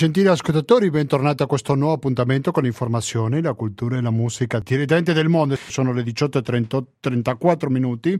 Gentili ascoltatori, bentornati a questo nuovo appuntamento con informazioni, la cultura e la musica direttamente del mondo. Sono le 18.34 minuti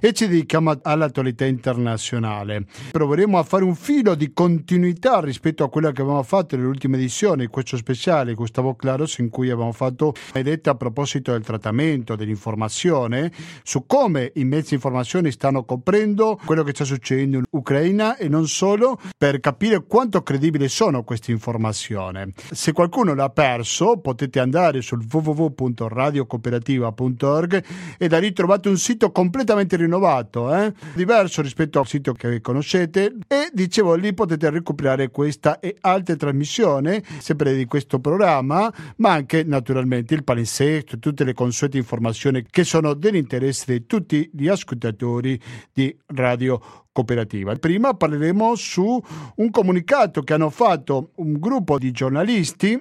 e ci dedichiamo all'attualità internazionale. Proveremo a fare un filo di continuità rispetto a quella che abbiamo fatto nelle ultime edizioni, questo speciale Gustavo Claros, in cui abbiamo fatto vedete a proposito del trattamento, dell'informazione, su come i mezzi di informazione stanno coprendo quello che sta succedendo in Ucraina e non solo, per capire quanto credibili sono questa informazione. Se qualcuno l'ha perso, potete andare sul www.radiocooperativa.org e da lì trovate un sito completamente rinnovato, eh? diverso rispetto al sito che conoscete e dicevo lì potete recuperare questa e altre trasmissioni sempre di questo programma, ma anche naturalmente il palinsesto, tutte le consuete informazioni che sono dell'interesse di tutti gli ascoltatori di Radio cooperativa. Prima parleremo su un comunicato che hanno fatto un gruppo di giornalisti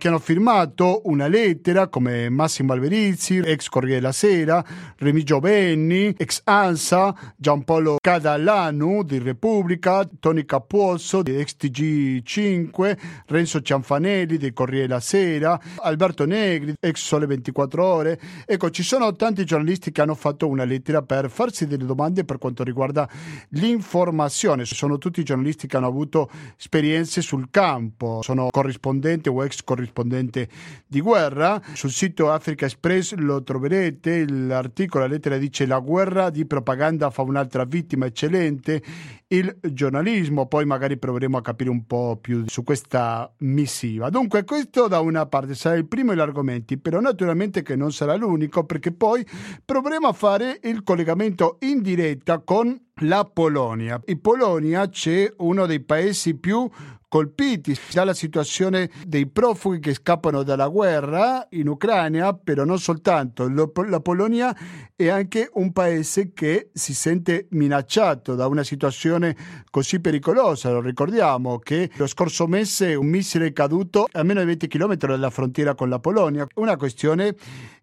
che hanno firmato una lettera come Massimo Alberizzi, ex Corriere della Sera, Remigio Benni, ex ANSA, Giampaolo Cadalanu di Repubblica, Toni Capuozzo di ex TG5, Renzo Cianfanelli di Corriere della Sera, Alberto Negri, ex Sole 24 Ore. Ecco, ci sono tanti giornalisti che hanno fatto una lettera per farsi delle domande per quanto riguarda l'informazione. Sono tutti giornalisti che hanno avuto esperienze sul campo, sono corrispondenti o ex corrispondenti corrispondente di guerra. Sul sito Africa Express lo troverete, l'articolo, la lettera dice la guerra di propaganda fa un'altra vittima eccellente, il giornalismo, poi magari proveremo a capire un po' più su questa missiva. Dunque questo da una parte sarà il primo degli argomenti, però naturalmente che non sarà l'unico perché poi proveremo a fare il collegamento in diretta con la Polonia. In Polonia c'è uno dei paesi più colpiti dalla situazione dei profughi che scappano dalla guerra in Ucraina, però non soltanto. La Polonia è anche un paese che si sente minacciato da una situazione così pericolosa. Lo ricordiamo che lo scorso mese un missile è caduto a meno di 20 km dalla frontiera con la Polonia. Una questione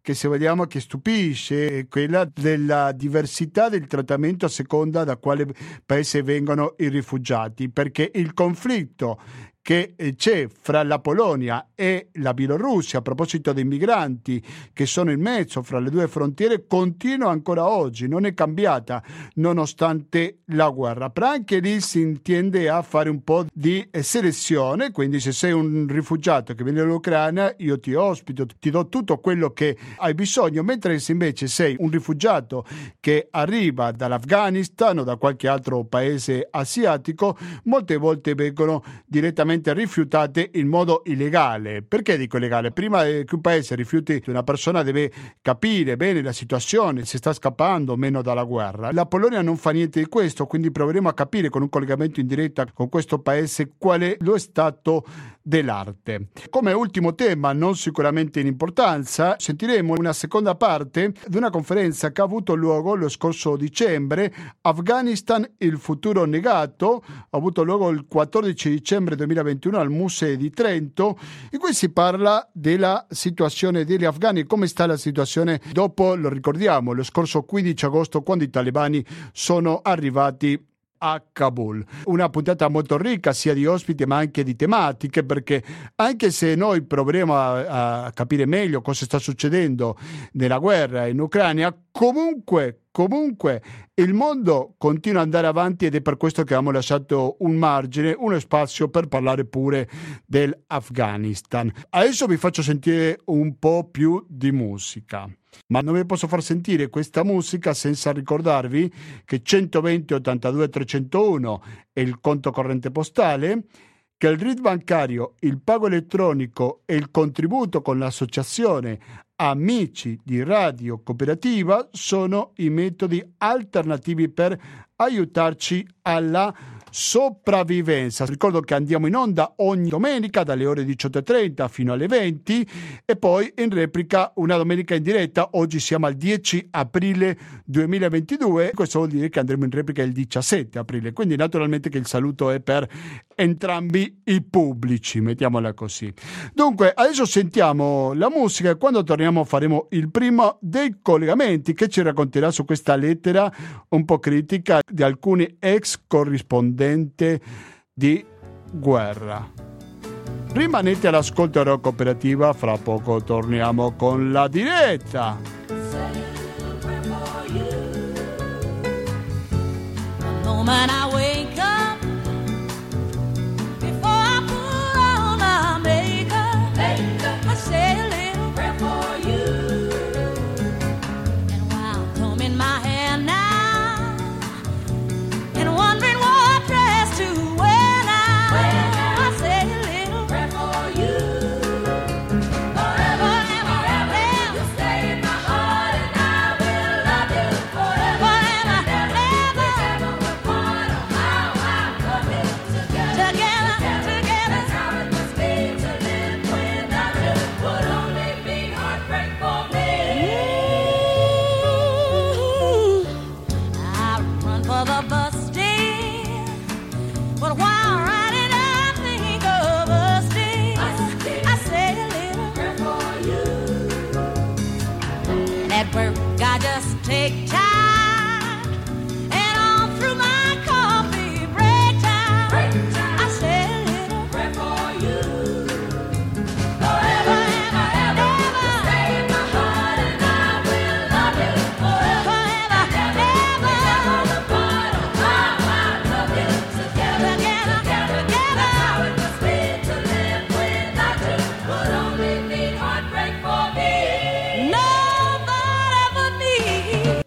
che se vogliamo che stupisce è quella della diversità del trattamento a seconda da quale paese vengono i rifugiati, perché il conflitto che eh, c'è fra la Polonia e la Bielorussia a proposito dei migranti che sono in mezzo fra le due frontiere continua ancora oggi, non è cambiata nonostante la guerra. Però anche lì si intende a fare un po' di eh, selezione, quindi se sei un rifugiato che viene dall'Ucraina io ti ospito, ti do tutto quello che hai bisogno, mentre se invece sei un rifugiato che arriva dall'Afghanistan o da qualche altro paese asiatico, molte volte vengono direttamente semplicemente rifiutate in modo illegale. Perché dico illegale? Prima che un paese rifiuti una persona deve capire bene la situazione, se sta scappando o meno dalla guerra. La Polonia non fa niente di questo, quindi proveremo a capire con un collegamento in diretta con questo paese qual è lo stato dell'arte. Come ultimo tema, non sicuramente in importanza, sentiremo una seconda parte di una conferenza che ha avuto luogo lo scorso dicembre, Afghanistan, il futuro negato, ha avuto luogo il 14 dicembre 2021 al Museo di Trento, in cui si parla della situazione degli afghani, come sta la situazione? Dopo, lo ricordiamo, lo scorso 15 agosto quando i talebani sono arrivati a Kabul. Una puntata molto ricca sia di ospiti ma anche di tematiche perché anche se noi proveremo a, a capire meglio cosa sta succedendo nella guerra in Ucraina, comunque Comunque il mondo continua ad andare avanti ed è per questo che abbiamo lasciato un margine, uno spazio per parlare pure dell'Afghanistan. Adesso vi faccio sentire un po' più di musica. Ma non vi posso far sentire questa musica senza ricordarvi che 120 82 301 è il conto corrente postale che il RID bancario, il pago elettronico e il contributo con l'associazione Amici di Radio Cooperativa sono i metodi alternativi per aiutarci alla sopravvivenza. Ricordo che andiamo in onda ogni domenica dalle ore 18.30 fino alle 20 e poi in replica una domenica in diretta. Oggi siamo al 10 aprile 2022, questo vuol dire che andremo in replica il 17 aprile. Quindi naturalmente che il saluto è per entrambi i pubblici, mettiamola così. Dunque, adesso sentiamo la musica e quando torniamo faremo il primo dei collegamenti che ci racconterà su questa lettera un po' critica di alcuni ex corrispondenti di guerra. Rimanete all'ascolto della cooperativa, fra poco torniamo con la diretta. moment I wake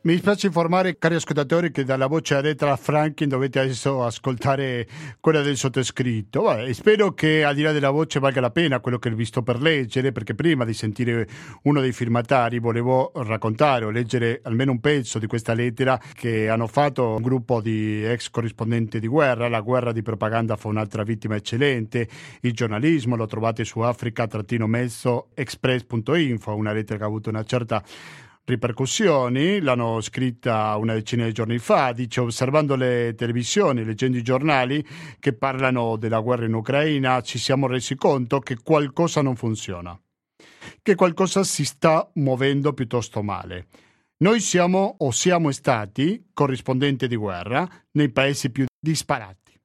Mi dispiace informare, cari ascoltatori, che dalla voce a lettera Franklin dovete adesso ascoltare quella del sottoscritto. Vabbè, spero che al di là della voce valga la pena quello che vi sto per leggere, perché prima di sentire uno dei firmatari volevo raccontare o leggere almeno un pezzo di questa lettera che hanno fatto un gruppo di ex corrispondenti di guerra. La guerra di propaganda fa un'altra vittima eccellente. Il giornalismo lo trovate su africa-express.info, una lettera che ha avuto una certa ripercussioni, l'hanno scritta una decina di giorni fa, dice osservando le televisioni, leggendo i giornali che parlano della guerra in Ucraina, ci siamo resi conto che qualcosa non funziona, che qualcosa si sta muovendo piuttosto male. Noi siamo o siamo stati corrispondenti di guerra nei paesi più disparati.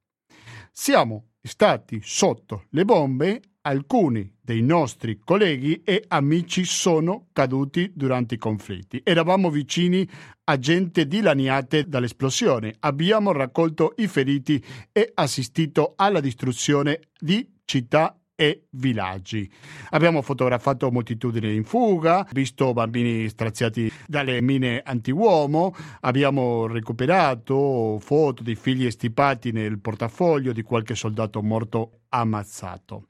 Siamo stati sotto le bombe alcuni dei nostri colleghi e amici sono caduti durante i conflitti. Eravamo vicini a gente dilaniate dall'esplosione. Abbiamo raccolto i feriti e assistito alla distruzione di città e villaggi. Abbiamo fotografato moltitudini in fuga, visto bambini straziati dalle mine antiuomo, abbiamo recuperato foto di figli stipati nel portafoglio di qualche soldato morto ammazzato.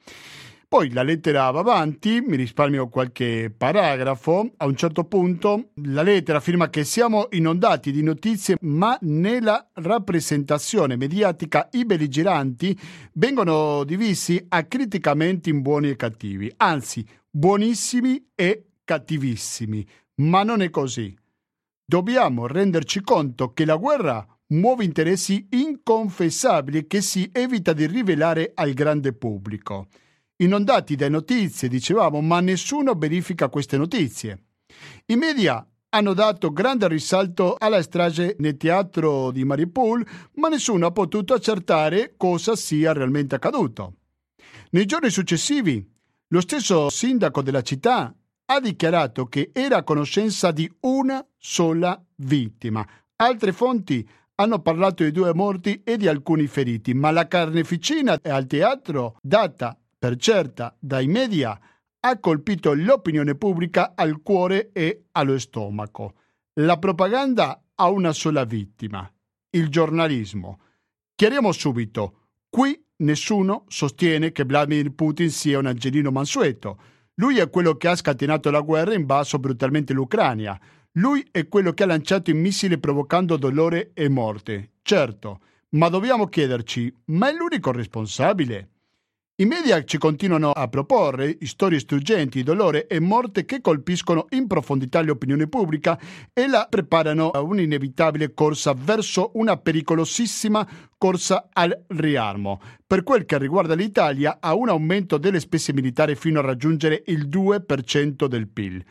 Poi la lettera va avanti, mi risparmio qualche paragrafo. A un certo punto la lettera afferma che siamo inondati di notizie, ma nella rappresentazione mediatica i belligeranti vengono divisi acriticamente in buoni e cattivi, anzi buonissimi e cattivissimi. Ma non è così. Dobbiamo renderci conto che la guerra muove interessi inconfessabili che si evita di rivelare al grande pubblico inondati da notizie, dicevamo, ma nessuno verifica queste notizie. I media hanno dato grande risalto alla strage nel teatro di Mariupol, ma nessuno ha potuto accertare cosa sia realmente accaduto. Nei giorni successivi, lo stesso sindaco della città ha dichiarato che era a conoscenza di una sola vittima. Altre fonti hanno parlato di due morti e di alcuni feriti, ma la carneficina al teatro, data per certa dai media, ha colpito l'opinione pubblica al cuore e allo stomaco. La propaganda ha una sola vittima, il giornalismo. Chiariamo subito, qui nessuno sostiene che Vladimir Putin sia un angelino mansueto. Lui è quello che ha scatenato la guerra e invaso brutalmente l'Ucraina. Lui è quello che ha lanciato i missili provocando dolore e morte. Certo, ma dobbiamo chiederci, ma è l'unico responsabile? I media ci continuano a proporre storie struggenti di dolore e morte che colpiscono in profondità l'opinione pubblica e la preparano a un'inevitabile corsa verso una pericolosissima corsa al riarmo. Per quel che riguarda l'Italia, a un aumento delle spese militari fino a raggiungere il 2% del PIL.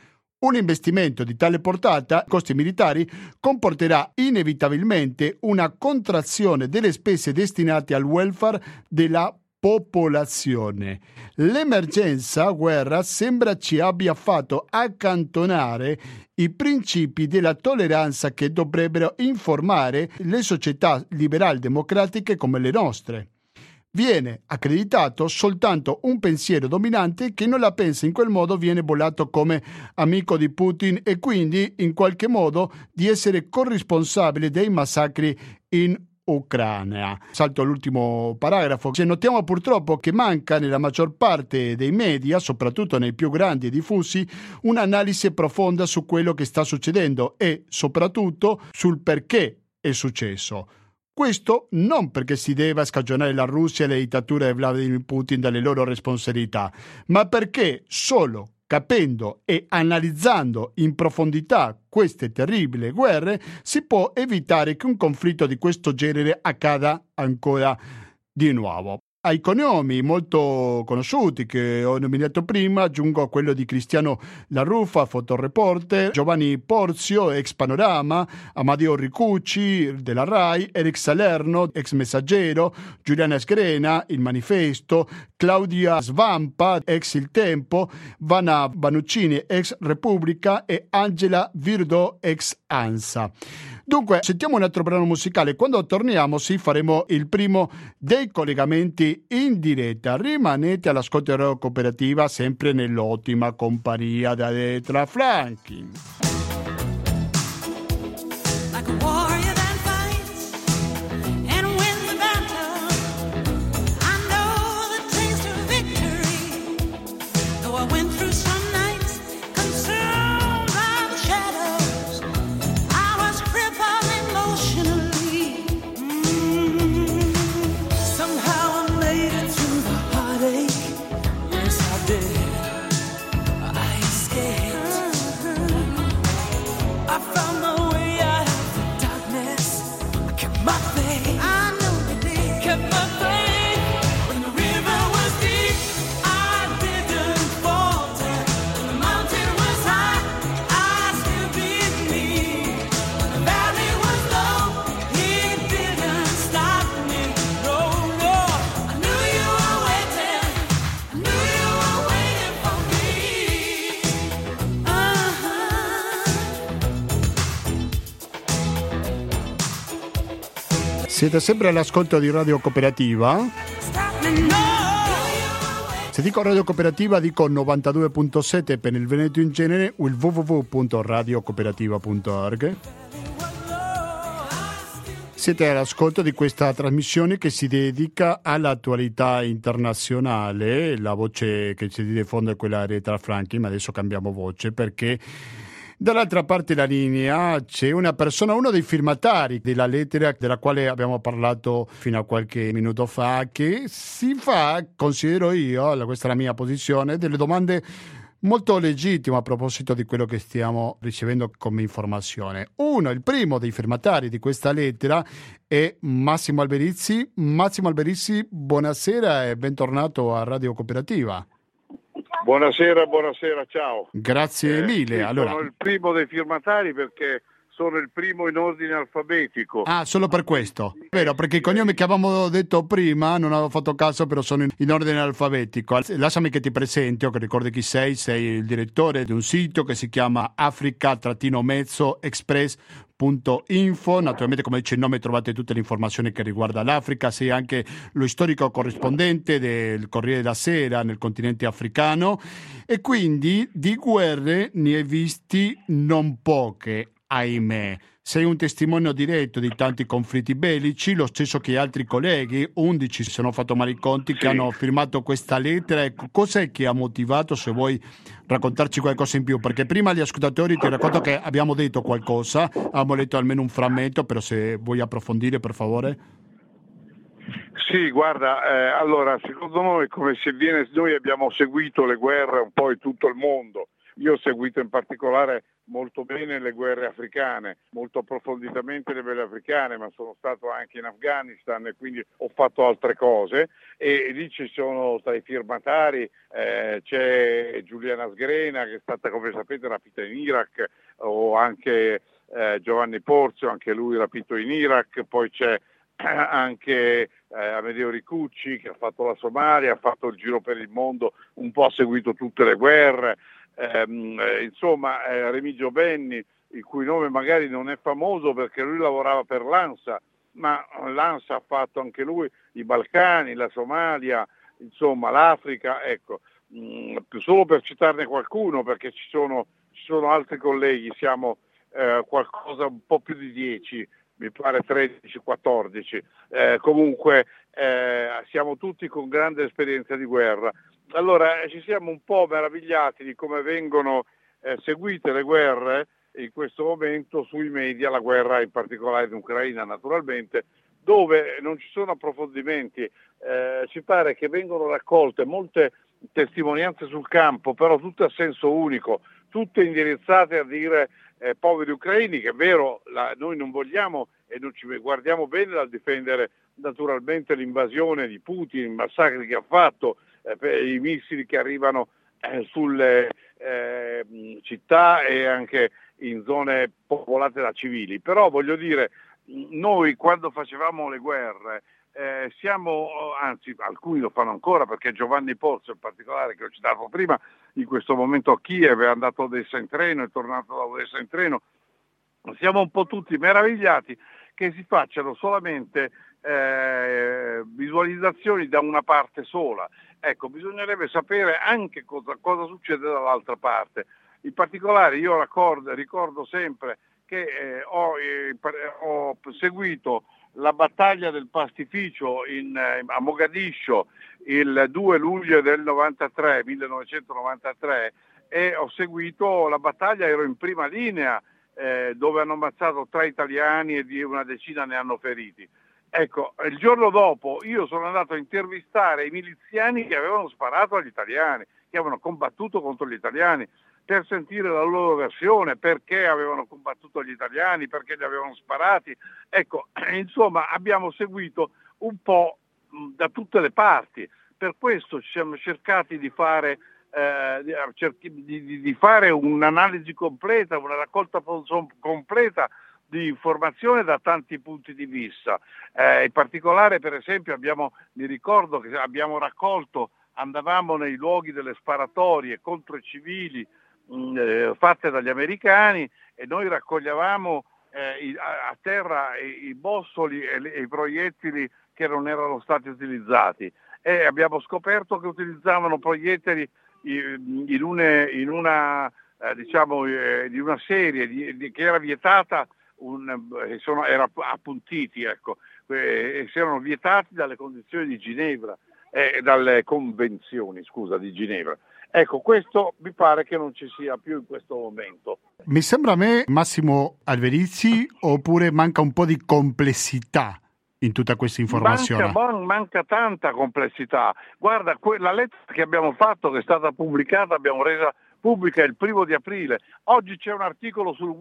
Un investimento di tale portata, costi militari, comporterà inevitabilmente una contrazione delle spese destinate al welfare della popolazione. L'emergenza guerra sembra ci abbia fatto accantonare i principi della tolleranza che dovrebbero informare le società liberal democratiche come le nostre. Viene accreditato soltanto un pensiero dominante che non la pensa in quel modo viene bollato come amico di Putin e quindi in qualche modo di essere corrisponsabile dei massacri in Ucraina. Salto l'ultimo paragrafo. Se notiamo purtroppo che manca nella maggior parte dei media, soprattutto nei più grandi e diffusi, un'analisi profonda su quello che sta succedendo e soprattutto sul perché è successo. Questo non perché si debba scagionare la Russia e le dittature di Vladimir Putin dalle loro responsabilità, ma perché solo capendo e analizzando in profondità queste terribili guerre si può evitare che un conflitto di questo genere accada ancora di nuovo. Ai cognomi molto conosciuti che ho nominato prima aggiungo quello di Cristiano Larruffa, fotoreporter, Giovanni Porzio, ex Panorama, Amadeo Ricucci della RAI, Eric Salerno, ex Messaggero, Giuliana Sgrena, Il Manifesto, Claudia Svampa, ex Il Tempo, Vanna Banuccini, ex Repubblica e Angela Virdo, ex ANSA. Dunque, sentiamo un altro brano musicale. Quando torniamo, sì, faremo il primo dei collegamenti in diretta. Rimanete all'ascolto di Radio Cooperativa, sempre nell'ottima compagnia da Detra Franchi. like a warrior that Siete sempre all'ascolto di Radio Cooperativa. Se dico Radio Cooperativa dico 92.7 per il Veneto in genere o il www.radiocooperativa.org. Siete all'ascolto di questa trasmissione che si dedica all'attualità internazionale. La voce che ci diffonde è quella di Retra Franchi, ma adesso cambiamo voce perché dall'altra parte della linea c'è una persona, uno dei firmatari della lettera della quale abbiamo parlato fino a qualche minuto fa, che si fa, considero io, questa è la mia posizione, delle domande molto legittime a proposito di quello che stiamo ricevendo come informazione. Uno, il primo dei firmatari di questa lettera è Massimo Alberizzi. Massimo Alberizzi, buonasera e bentornato a Radio Cooperativa. Buonasera, buonasera, ciao. Grazie Eh, mille. Allora, Sono il primo dei firmatari perché sono il primo in ordine alfabetico. Ah, solo per questo. Vero, perché i cognomi che avevamo detto prima non avevo fatto caso, però sono in, in ordine alfabetico. Lasciami che ti presenti, o che ricordi chi sei. Sei il direttore di un sito che si chiama Africa-Mezzo Express. Info. Naturalmente, come dice il nome, trovate tutte le informazioni che riguarda l'Africa. Sei anche lo storico corrispondente del Corriere della Sera nel continente africano e quindi di guerre ne hai visti non poche, ahimè. Sei un testimone diretto di tanti conflitti bellici, lo stesso che altri colleghi, 11 se non ho fatto male i conti, che Sì. hanno firmato questa lettera. Ecco, cos'è che ha motivato, se vuoi raccontarci qualcosa in più? Perché prima gli ascoltatori ti racconto che abbiamo detto qualcosa, abbiamo letto almeno un frammento, però se vuoi approfondire per favore. Sì, guarda, eh, allora, secondo noi, come se viene, noi abbiamo seguito le guerre un po' in tutto il mondo. Io ho seguito in particolare molto bene le guerre africane, molto approfonditamente le guerre africane, ma sono stato anche in Afghanistan e quindi ho fatto altre cose. E lì ci sono tra i firmatari eh, c'è Giuliana Sgrena che è stata come sapete rapita in Iraq o anche eh, Giovanni Porzio, anche lui rapito in Iraq, poi c'è anche eh, Amedeo Ricucci che ha fatto la Somalia, ha fatto il giro per il mondo, un po' ha seguito tutte le guerre, ehm, eh, insomma eh, Remigio Benni, il cui nome magari non è famoso perché lui lavorava per l'ANSA, ma l'ANSA ha fatto anche lui i Balcani, la Somalia, insomma l'Africa, ecco, mh, solo per citarne qualcuno perché ci sono, ci sono altri colleghi, siamo eh, qualcosa un po' più di 10, mi pare 13-14, eh, comunque eh, siamo tutti con grande esperienza di guerra. Allora eh, ci siamo un po' meravigliati di come vengono eh, seguite le guerre in questo momento sui media, la guerra in particolare in Ucraina naturalmente, dove non ci sono approfondimenti, eh, ci pare che vengono raccolte molte testimonianze sul campo, però tutte a senso unico, tutte indirizzate a dire eh, poveri ucraini, che è vero, la, noi non vogliamo e non ci guardiamo bene dal difendere naturalmente l'invasione di Putin, i massacri che ha fatto, eh, i missili che arrivano eh, sulle eh, città e anche in zone popolate da civili. Però voglio dire, noi quando facevamo le guerre eh, siamo, anzi alcuni lo fanno ancora perché Giovanni Pozzo in particolare che ho citato prima, in questo momento a Kiev è andato a Odessa in treno, è tornato da Odessa in treno, siamo un po' tutti meravigliati che si facciano solamente eh, visualizzazioni da una parte sola. Ecco, bisognerebbe sapere anche cosa, cosa succede dall'altra parte. In particolare io raccordo, ricordo sempre che eh, ho, eh, ho, seguito la battaglia del pastificio in, eh, a Mogadiscio il 2 luglio del 93, 1993 e ho seguito la battaglia, ero in prima linea eh, dove hanno ammazzato tre italiani e di una decina ne hanno feriti. Ecco, il giorno dopo io sono andato a intervistare i miliziani che avevano sparato agli italiani, che avevano combattuto contro gli italiani, per sentire la loro versione, perché avevano combattuto gli italiani, perché li avevano sparati. Ecco, insomma, abbiamo seguito un po' da tutte le parti. Per questo ci siamo cercati di fare, eh, di, di, di fare un'analisi completa, una raccolta completa di informazione da tanti punti di vista. Eh, in particolare, per esempio, abbiamo, mi ricordo che abbiamo raccolto, andavamo nei luoghi delle sparatorie contro i civili mh, eh, fatte dagli americani e noi raccoglievamo eh, a, terra i, i bossoli e, le, i proiettili che non erano stati utilizzati e abbiamo scoperto che utilizzavano proiettili in, in, une, in una, eh, diciamo, eh, di una serie di, di, che era vietata un, sono, era appuntiti, ecco, e si erano vietati dalle condizioni di Ginevra, eh, dalle convenzioni, scusa, di Ginevra. Ecco, questo mi pare che non ci sia più in questo momento. Mi sembra a me Massimo Alverizi oppure manca un po' di complessità in tutta questa informazione? Manca, manca tanta complessità. Guarda, la lettera che abbiamo fatto, che è stata pubblicata, abbiamo resa pubblica il primo di aprile. Oggi c'è un articolo sul,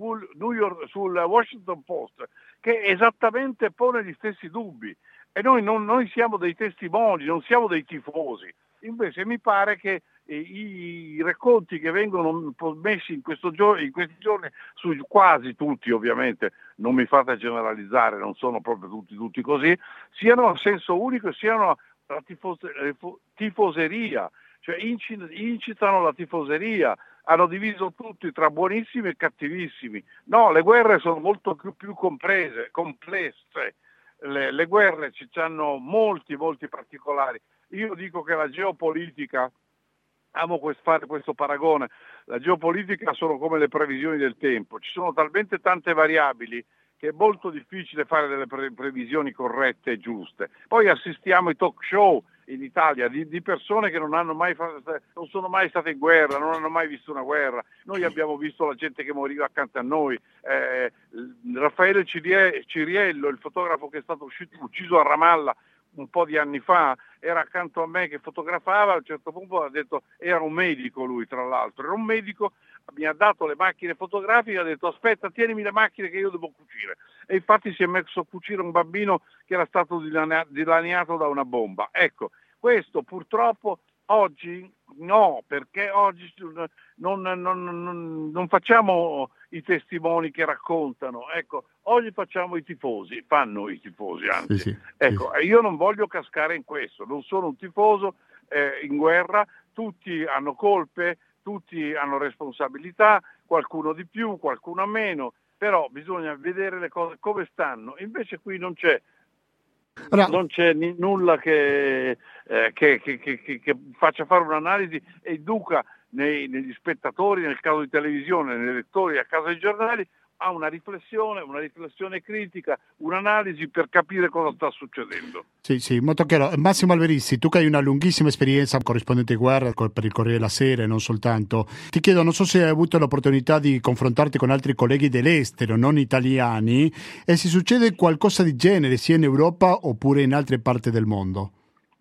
York, sul Washington Post che esattamente pone gli stessi dubbi. E noi, non, noi siamo dei testimoni, non siamo dei tifosi. Invece mi pare che i racconti che vengono messi in, giorno, in, questi giorni, su quasi tutti ovviamente, non mi fate generalizzare, non sono proprio tutti, tutti così, siano a senso unico e siano la tifose, tifoseria, cioè incitano la tifoseria, hanno diviso tutti tra buonissimi e cattivissimi. No, le guerre sono molto più, più comprese, complesse, le, le guerre ci hanno molti, molti particolari. Io dico che la geopolitica amo fare questo paragone, la geopolitica sono come le previsioni del tempo, ci sono talmente tante variabili che è molto difficile fare delle pre- previsioni corrette e giuste. Poi assistiamo ai talk show in Italia di, di persone che non, mai, non, sono mai state in guerra, non hanno mai visto una guerra. Noi abbiamo visto la gente che moriva accanto a noi. Eh, Raffaele Ciriello, il fotografo che è stato ucciso a Ramallah un po' di anni fa, era accanto a me che fotografava, a un certo punto ha detto, era un medico lui tra l'altro, era un medico, mi ha dato le macchine fotografiche, ha detto aspetta tienimi le macchine che io devo cucire. E infatti si è messo a cucire un bambino che era stato dilaniato da una bomba. Ecco, questo purtroppo oggi No, perché oggi non, non- non- non facciamo i testimoni che raccontano, ecco, oggi facciamo i tifosi, fanno i tifosi anzi. Sì, sì, Ecco, e io non voglio cascare in questo, non sono un tifoso eh, in guerra, tutti hanno colpe, tutti hanno responsabilità, qualcuno di più, qualcuno meno, però bisogna vedere le cose come stanno. Invece qui non c'è, Ora, non c'è ni- nulla che, eh, che- che- che faccia fare un'analisi e induca nei- negli spettatori, nel caso di televisione, nei lettori a casa dei giornali, a una riflessione, una riflessione critica, un'analisi per capire cosa sta succedendo. Sì, sì, molto chiaro. Massimo Alberizzi, tu che hai una lunghissima esperienza corrispondente guerra col- per il Corriere della Sera e non soltanto, ti chiedo, non so se hai avuto l'opportunità di confrontarti con altri colleghi dell'estero, non italiani, e se succede qualcosa di genere sia in Europa oppure in altre parti del mondo.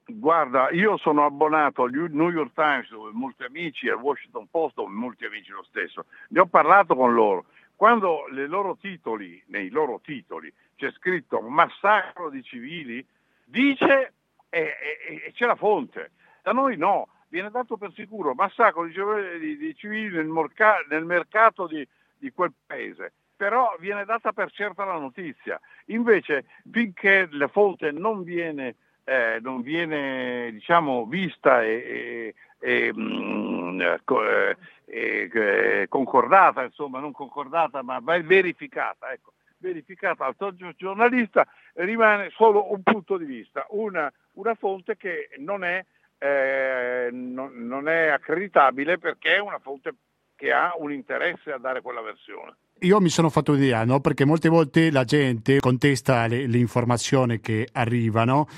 Guarda, io sono abbonato al New York Times dove molti amici, al Washington Post dove molti amici lo stesso. Ne ho parlato con loro. Quando loro titoli, nei loro titoli c'è scritto massacro di civili, dice e, e- e c'è la fonte. Da noi no, viene dato per sicuro massacro di, di- di civili nel, morca- nel mercato di, di quel paese. Però viene data per certa la notizia. Invece, finché la fonte non viene eh, non viene diciamo, vista e, e- e, mm, eh, co- eh, e- eh, concordata, insomma non concordata ma verificata, ecco, verificata al giornalista, rimane solo un punto di vista, una, una fonte che non è, eh, non- non è accreditabile perché è una fonte che ha un interesse a dare quella versione. Io mi sono fatto un'idea, no? perché molte volte la gente contesta le, le informazioni che arrivano,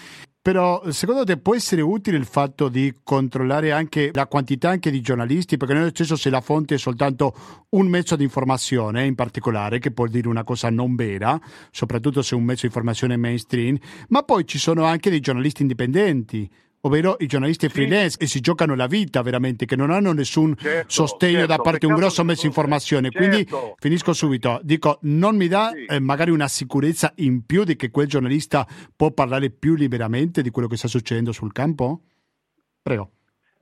però secondo te può essere utile il fatto di controllare anche la quantità anche di giornalisti, perché non è lo stesso se la fonte è soltanto un mezzo di informazione in particolare, che può dire una cosa non vera, soprattutto se è un mezzo di informazione mainstream, ma poi ci sono anche dei giornalisti indipendenti. Ovvero i giornalisti Sì. freelance e si giocano la vita veramente, che non hanno nessun Certo, sostegno da certo, parte di un grosso che mezzo di non- informazione. Quindi certo. Finisco subito. Dico, non mi dà Sì. eh, magari una sicurezza in più di che quel giornalista può parlare più liberamente di quello che sta succedendo sul campo? Prego.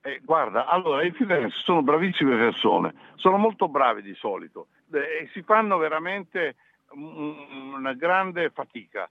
Eh, guarda, allora i freelance sono bravissime persone, sono molto bravi di solito eh, e si fanno veramente una grande fatica.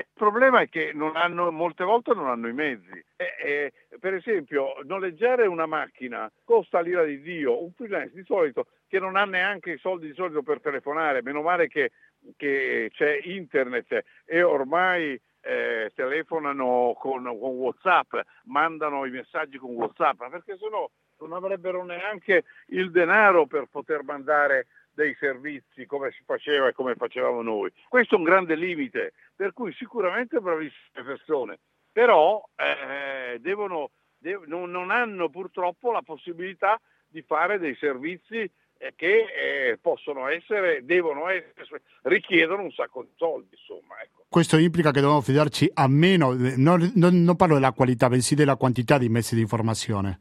Il problema è che hanno, molte volte non hanno i mezzi. Eh, eh, per esempio, noleggiare una macchina costa l'ira di Dio. Un freelance di solito che non ha neanche i soldi di solito per telefonare, meno male che, che c'è internet e ormai eh, telefonano con, con WhatsApp, mandano i messaggi con WhatsApp, perché sennò non avrebbero neanche il denaro per poter mandare dei servizi come si faceva e come facevamo noi. Questo è un grande limite, per cui sicuramente bravissime persone, però eh, devono, dev- non, non hanno purtroppo la possibilità di fare dei servizi eh, che eh, possono essere, devono essere, richiedono un sacco di soldi, insomma. Ecco. Questo implica che dobbiamo fidarci a meno, non, non- non parlo della qualità, bensì della quantità di mezzi di informazione.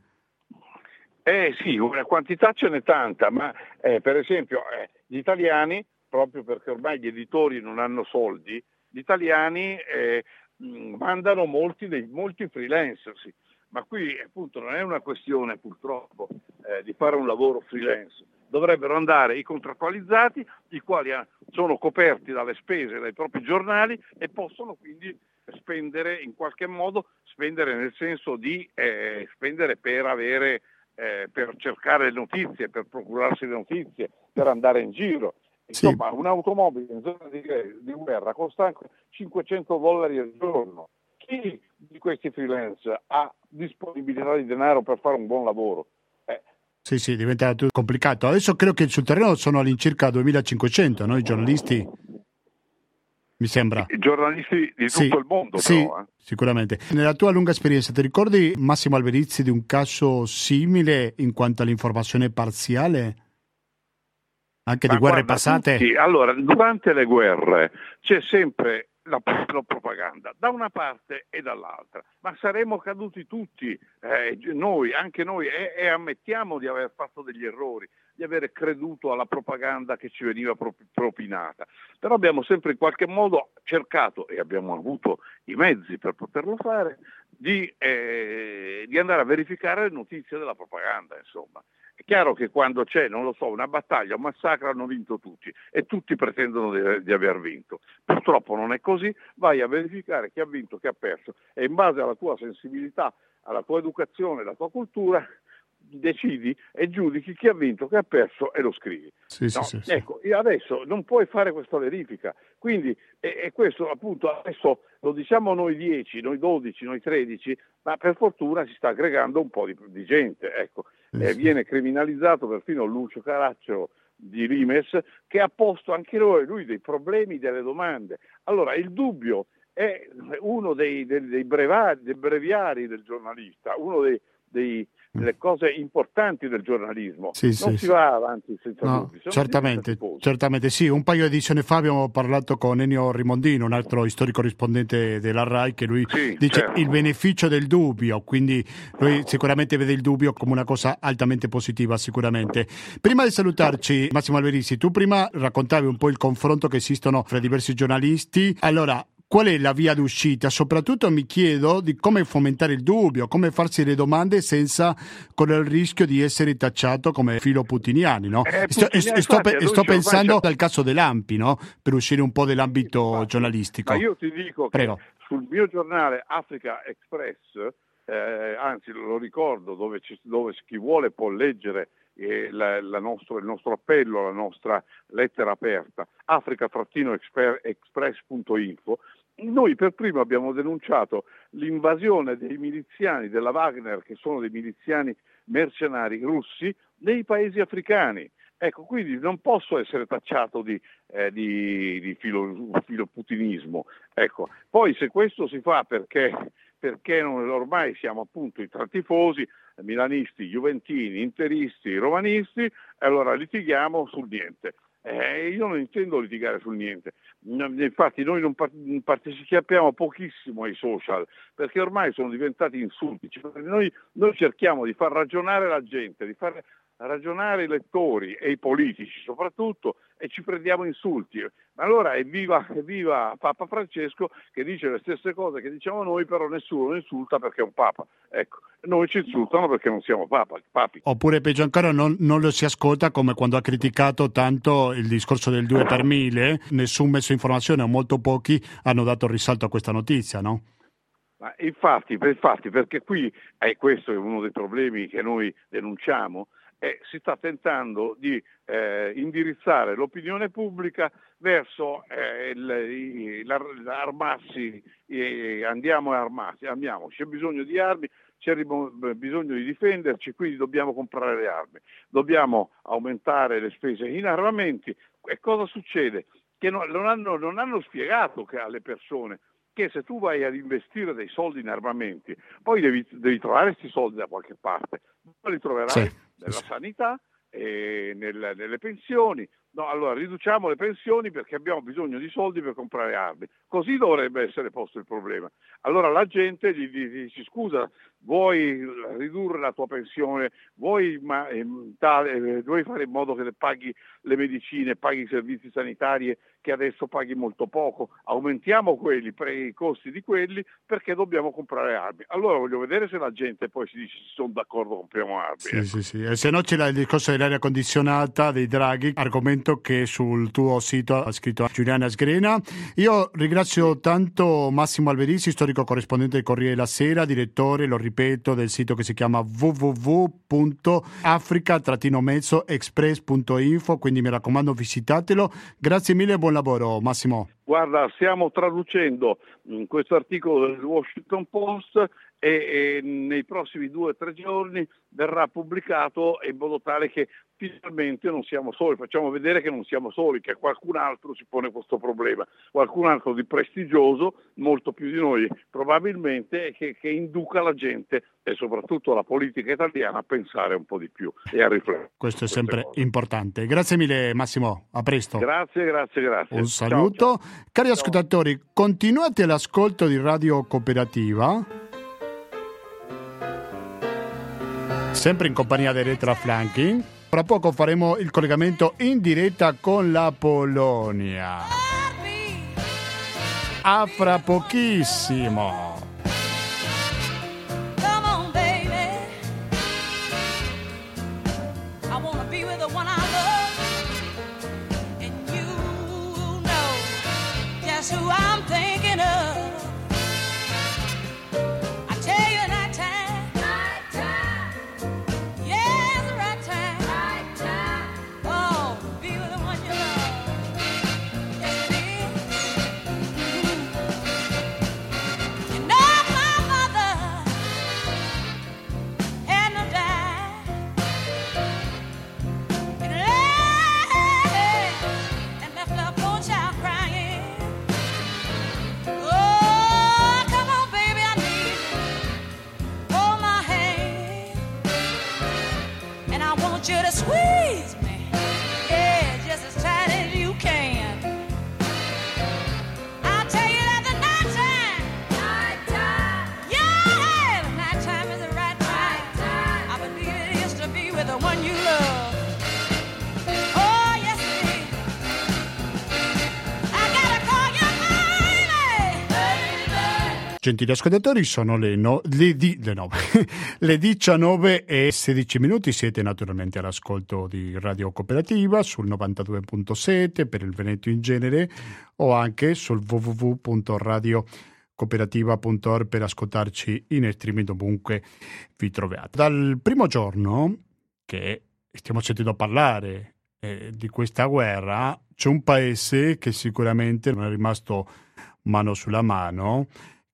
Eh sì, una quantità ce n'è tanta, ma eh, per esempio eh, gli italiani, proprio perché ormai gli editori non hanno soldi, gli italiani eh, mh, mandano molti, dei, molti freelancer, sì. ma qui appunto non è una questione purtroppo eh, di fare un lavoro freelance, dovrebbero andare i contrattualizzati, i quali ah, sono coperti dalle spese dai propri giornali e possono quindi spendere in qualche modo, spendere nel senso di eh, spendere per avere eh, per cercare le notizie, per procurarsi le notizie, per andare in giro. Sì. Insomma, un'automobile in zona di, di guerra costa anche 500 dollari al giorno. Chi di questi freelance ha disponibilità di denaro per fare un buon lavoro? Eh, Sì, sì, diventa tutto complicato. Adesso credo che sul terreno sono all'incirca 2500, no? I giornalisti, mi sembra. I giornalisti di Sì, tutto il mondo, sì, però. eh. sicuramente. Nella tua lunga esperienza, ti ricordi Massimo Alberizzi di un caso simile in quanto all'informazione parziale? Anche di Ma guerre guarda, passate? tutti- allora, durante le guerre c'è sempre la, la propaganda, da una parte e dall'altra, ma saremmo caduti tutti, eh, noi, anche noi, e, e ammettiamo di aver fatto degli errori. Di avere creduto alla propaganda che ci veniva pro- propinata. Però abbiamo sempre in qualche modo cercato, e abbiamo avuto i mezzi per poterlo fare, di, eh, di andare a verificare le notizie della propaganda, insomma. È chiaro che quando c'è, non lo so, una battaglia, un massacro hanno vinto tutti e tutti pretendono di, di aver vinto. Purtroppo non è così, vai a verificare chi ha vinto, chi ha perso e in base alla tua sensibilità, alla tua educazione, alla tua cultura decidi e giudichi chi ha vinto, chi ha perso e lo scrivi. Sì, No, sì, sì. Ecco, adesso non puoi fare questa verifica, quindi e, e questo appunto adesso lo diciamo noi 10, noi 12, noi 13, ma per fortuna si sta aggregando un po' di, di gente, ecco. Eh, viene criminalizzato perfino Lucio Caracciolo di Rimes che ha posto anche lui, lui dei problemi, delle domande. Allora il dubbio è uno dei, dei- dei brevari- dei breviari del giornalista, uno dei, dei- delle cose importanti del giornalismo. Sì, non sì, si va avanti senza No, dubbi. certamente, certamente sì. Un paio di edizioni fa abbiamo parlato con Ennio Rimondino, un altro storico rispondente della RAI, che lui Sì, dice certo. il beneficio del dubbio, quindi lui sicuramente vede il dubbio come una cosa altamente positiva, sicuramente. Prima di salutarci, Massimo Alberisi, tu prima raccontavi un po' il confronto che esistono fra diversi giornalisti. Allora, Qual è la via d'uscita? Soprattutto mi chiedo di come fomentare il dubbio, come farsi le domande senza correre il rischio di essere tacciato come filo putiniani, no? Eh, sto, Putin, sto- infatti, sto pensando c'è- al caso dell'Ampi, no? Per uscire un po' dall'ambito Infatti, giornalistico. Ma io ti dico Prego. che sul mio giornale Africa Express, eh, anzi lo ricordo, dove, ci- dove chi vuole può leggere eh, la- la nostro- il nostro appello, la nostra lettera aperta, africa-express.info, noi per primo abbiamo denunciato l'invasione dei miliziani della Wagner, che sono dei miliziani mercenari russi, nei paesi africani. Ecco, quindi non posso essere tacciato di, eh, di, di filo, filoputinismo. Ecco. Poi se questo si fa perché, perché non- ormai siamo appunto i tra tifosi, milanisti, juventini, interisti, romanisti, allora litighiamo sul niente. Eh, io non intendo litigare sul niente, infatti noi non par- partecipiamo pochissimo ai social perché ormai sono diventati insulti, Cioè, noi, noi cerchiamo di far ragionare la gente, di far ragionare i lettori e i politici soprattutto e ci prendiamo insulti. Ma allora evviva, evviva Papa Francesco che dice le stesse cose che diciamo noi, però nessuno lo insulta perché è un Papa. Ecco, noi ci insultano perché non siamo papa, papi. Oppure peggio ancora non, non lo si ascolta come quando ha criticato tanto il discorso del 2 per 1000, nessun messo informazione o molto pochi hanno dato risalto a questa notizia, no? Ma infatti, infatti, perché qui, e questo è uno dei problemi che noi denunciamo, eh, si sta tentando di eh, indirizzare l'opinione pubblica verso eh, il- i- l'ar- l'armarsi, eh, andiamo armati, armiamo, c'è bisogno di armi, c'è bisogno di difenderci, quindi dobbiamo comprare le armi, dobbiamo aumentare le spese in armamenti. E cosa succede? Che non, non hanno, non hanno spiegato alle persone che se tu vai ad investire dei soldi in armamenti, poi devi, devi trovare questi soldi da qualche parte. Poi li troverai Sì, nella sanità, e nel- nelle pensioni. No, allora riduciamo le pensioni perché abbiamo bisogno di soldi per comprare armi. Così dovrebbe essere posto il problema. Allora la gente gli dice scusa, vuoi ridurre la tua pensione, vuoi, ma, ehm, tale- eh, vuoi fare in modo che paghi le medicine, paghi i servizi sanitari che adesso paghi molto poco, aumentiamo quelli, pre- i costi di quelli perché dobbiamo comprare armi. Allora voglio vedere se la gente poi si dice sono d'accordo, compriamo armi. Sì, ecco. sì, sì. E se no c'è la- il discorso dell'aria condizionata dei draghi, argomento che sul tuo sito ha scritto Giuliana Sgrena. Io ringrazio tanto Massimo Alberisi, storico corrispondente del Corriere della Sera, direttore, lo ripeto, del sito che si chiama www.africa-express.info, quindi mi raccomando visitatelo. Grazie mille e buon lavoro Massimo. Guarda, stiamo traducendo mm, questo articolo del Washington Post e, e nei prossimi due o tre giorni verrà pubblicato in modo tale che finalmente non siamo soli, facciamo vedere che non siamo soli, che qualcun altro si pone questo problema, qualcun altro di prestigioso, molto più di noi probabilmente, che, che induca la gente e soprattutto la politica italiana a pensare un po' di più e a riflettere. Questo è sempre cose. importante. Grazie mille Massimo, a presto. Grazie, grazie, grazie. Un Ciao, saluto. ciao. Cari ascoltatori, continuate l'ascolto di Radio Cooperativa. Sempre in compagnia di Elettra Flanking. Fra poco faremo il collegamento in diretta con la Polonia. A fra pochissimo. who I want you to squeeze me, yeah, just as tight as you can. I'll tell you that the night time, night time, yeah, the night time is the right time. I believe it is to be with the one you love. Gentili ascoltatori, sono le, no- le, di- le nove- le 19 e 16 minuti. Siete naturalmente all'ascolto di Radio Cooperativa sul 92.7 per il Veneto in genere o anche sul www.radiocooperativa.org per ascoltarci in streaming ovunque vi troviate. Dal primo giorno che stiamo sentendo parlare eh, di questa guerra, c'è un paese che sicuramente non è rimasto mano sulla mano,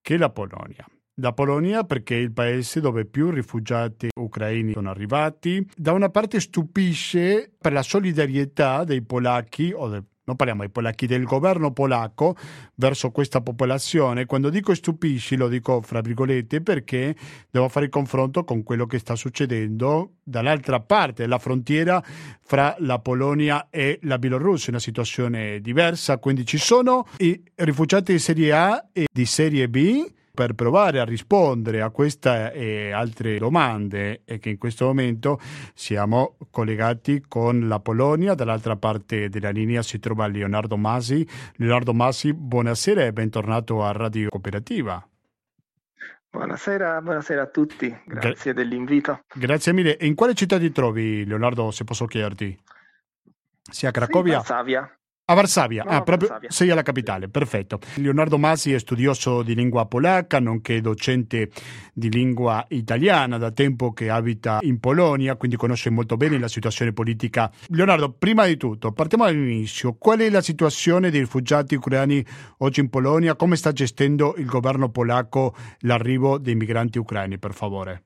che la Polonia. La Polonia perché è il paese dove più rifugiati ucraini sono arrivati. Da una parte stupisce per la solidarietà dei polacchi, o del- non parliamo dei polacchi, del governo polacco verso questa popolazione. Quando dico stupisci lo dico fra virgolette perché devo fare il confronto con quello che sta succedendo dall'altra parte della frontiera fra la Polonia e la Bielorussia, una situazione diversa, quindi ci sono i rifugiati di serie A e di serie B per provare a rispondere a queste e altre domande e che in questo momento siamo collegati con la Polonia, dall'altra parte della linea si trova Leonardo Masi. Leonardo Masi, buonasera e bentornato a Radio Cooperativa. Buonasera, buonasera a tutti, grazie dell'invito. Grazie mille. E in quale città ti trovi, Leonardo, se posso chiederti? Sia a Sì, Cracovia? Varsavia. A Varsavia, No, ah, a proprio Varsavia. sei alla capitale, perfetto. Leonardo Masi è studioso di lingua polacca, nonché docente di lingua italiana, da tempo che abita in Polonia, quindi conosce molto bene la situazione politica. Leonardo, prima di tutto, partiamo dall'inizio. Qual è la situazione dei rifugiati ucraini oggi in Polonia? Come sta gestendo il governo polacco l'arrivo dei migranti ucraini, per favore?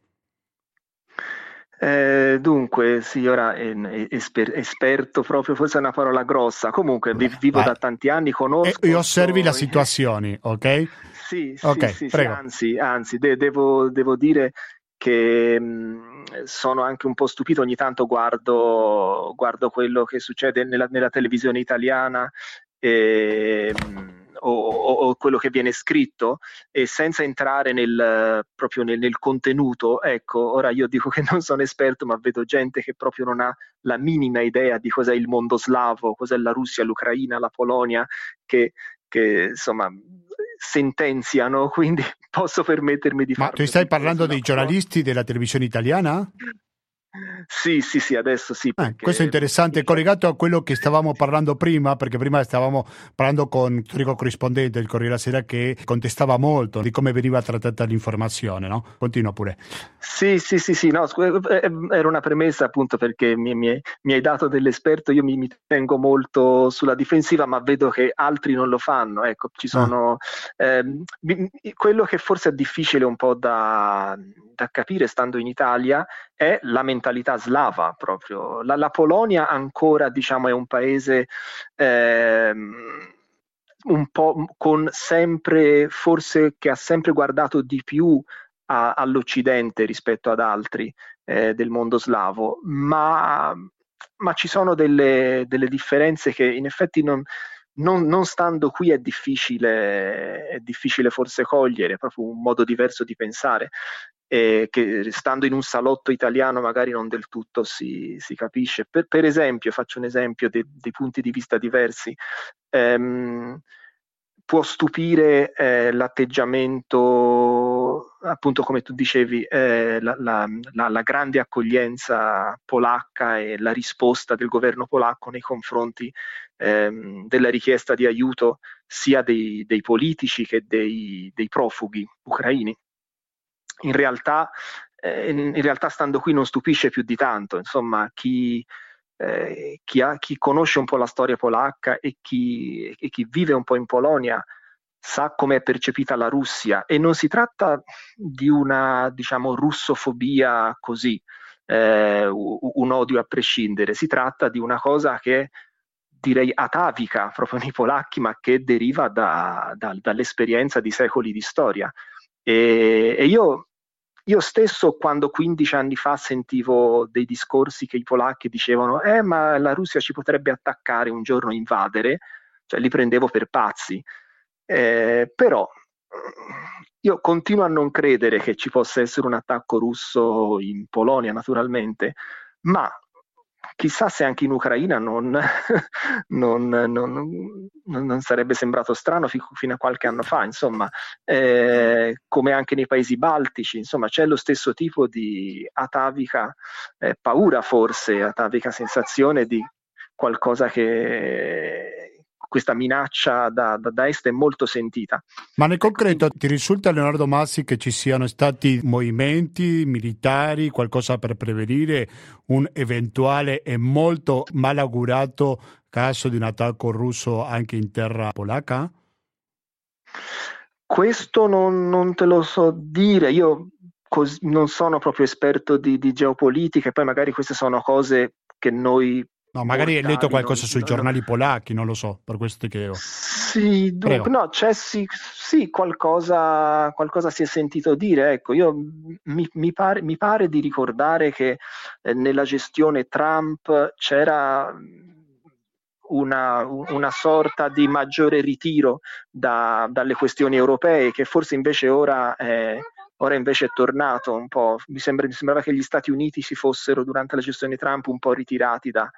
Eh, dunque, sì, ora eh, esper- esperto proprio, forse è una parola grossa. Comunque, vi- vivo Vai. da tanti anni, conosco. E, e osservi la situazione, ok? Sì, sì, Ok, sì, sì, anzi, anzi, de- devo, devo dire che mh, sono anche un po' stupito, ogni tanto guardo, guardo quello che succede nella, nella televisione italiana e, mh, o, o- quello che viene scritto e senza entrare nel, proprio nel, nel contenuto, ecco, ora io dico che non sono esperto, ma vedo gente che proprio non ha la minima idea di cos'è il mondo slavo, cos'è la Russia, l'Ucraina, la Polonia, che, che insomma sentenziano, quindi posso permettermi di Ma farmi tu stai parlando dei giornalisti della televisione italiana? Sì, sì, sì, adesso sì. Eh, questo è interessante, collegato a quello che stavamo parlando prima, perché prima stavamo parlando con il storico corrispondente del Corriere della Sera che contestava molto di come veniva trattata l'informazione, no? Continua pure. Sì, sì, sì, sì, no, eh, eh, era una premessa appunto perché mi, mi- mi hai dato dell'esperto, io mi, mi tengo molto sulla difensiva, ma vedo che altri non lo fanno. Ecco, ci sono ehm, mi- quello che forse è difficile un po' da, da capire stando in Italia è la mentalità slava proprio. La, la Polonia ancora, diciamo, è un paese ehm, un po' con sempre, forse che ha sempre guardato di più a- all'Occidente rispetto ad altri eh, del mondo slavo, ma, ma ci sono delle, delle differenze che in effetti non, non- non stando qui è difficile, è difficile forse cogliere, è proprio un modo diverso di pensare. E che stando in un salotto italiano magari non del tutto si, si capisce. Per, per esempio, faccio un esempio de- dei punti di vista diversi. Ehm, può stupire eh, l'atteggiamento, appunto come tu dicevi, eh, la, la- la- la grande accoglienza polacca e la risposta del governo polacco nei confronti ehm, della richiesta di aiuto sia dei, dei politici che dei, dei profughi ucraini. In realtà, eh, in realtà stando qui non stupisce più di tanto, insomma, chi, eh, chi, ha- chi conosce un po' la storia polacca e chi, e chi vive un po' in Polonia sa come è percepita la Russia. E non si tratta di una, diciamo, russofobia così, eh, un odio a prescindere, si tratta di una cosa che direi atavica proprio nei polacchi, ma che deriva da- da- dall'esperienza di secoli di storia. E, e io, io stesso, quando 15 anni fa sentivo dei discorsi che i polacchi dicevano, eh, ma la Russia ci potrebbe attaccare un giorno, invadere, cioè li prendevo per pazzi. Eh, però io continuo a non credere che ci possa essere un attacco russo in Polonia, naturalmente, ma chissà se anche in Ucraina non, non- non- non- sarebbe sembrato strano fi- fino a qualche anno fa, insomma, eh, come anche nei paesi baltici, insomma, c'è lo stesso tipo di atavica eh, paura, forse, atavica sensazione di qualcosa che questa minaccia da, da, da est è molto sentita. Ma nel concreto ti risulta, Leonardo Massi, che ci siano stati movimenti militari, qualcosa per prevenire un eventuale e molto malaugurato caso di un attacco russo anche in terra polacca? Questo non, non te lo so dire, io cos- non sono proprio esperto di, di geopolitica e poi magari queste sono cose che noi No, magari hai letto qualcosa non- sui giornali polacchi, non lo so, per questo ti chiedo. Sì, dunque, no, c'è sì, sì, qualcosa, qualcosa si è sentito dire. Ecco, io mi, mi pare, mi pare di ricordare che eh, nella gestione Trump c'era una, una sorta di maggiore ritiro da- dalle questioni europee, che forse invece ora è, ora invece è tornato un po'. Mi, sembra, mi sembrava che gli Stati Uniti si fossero durante la gestione Trump un po' ritirati da,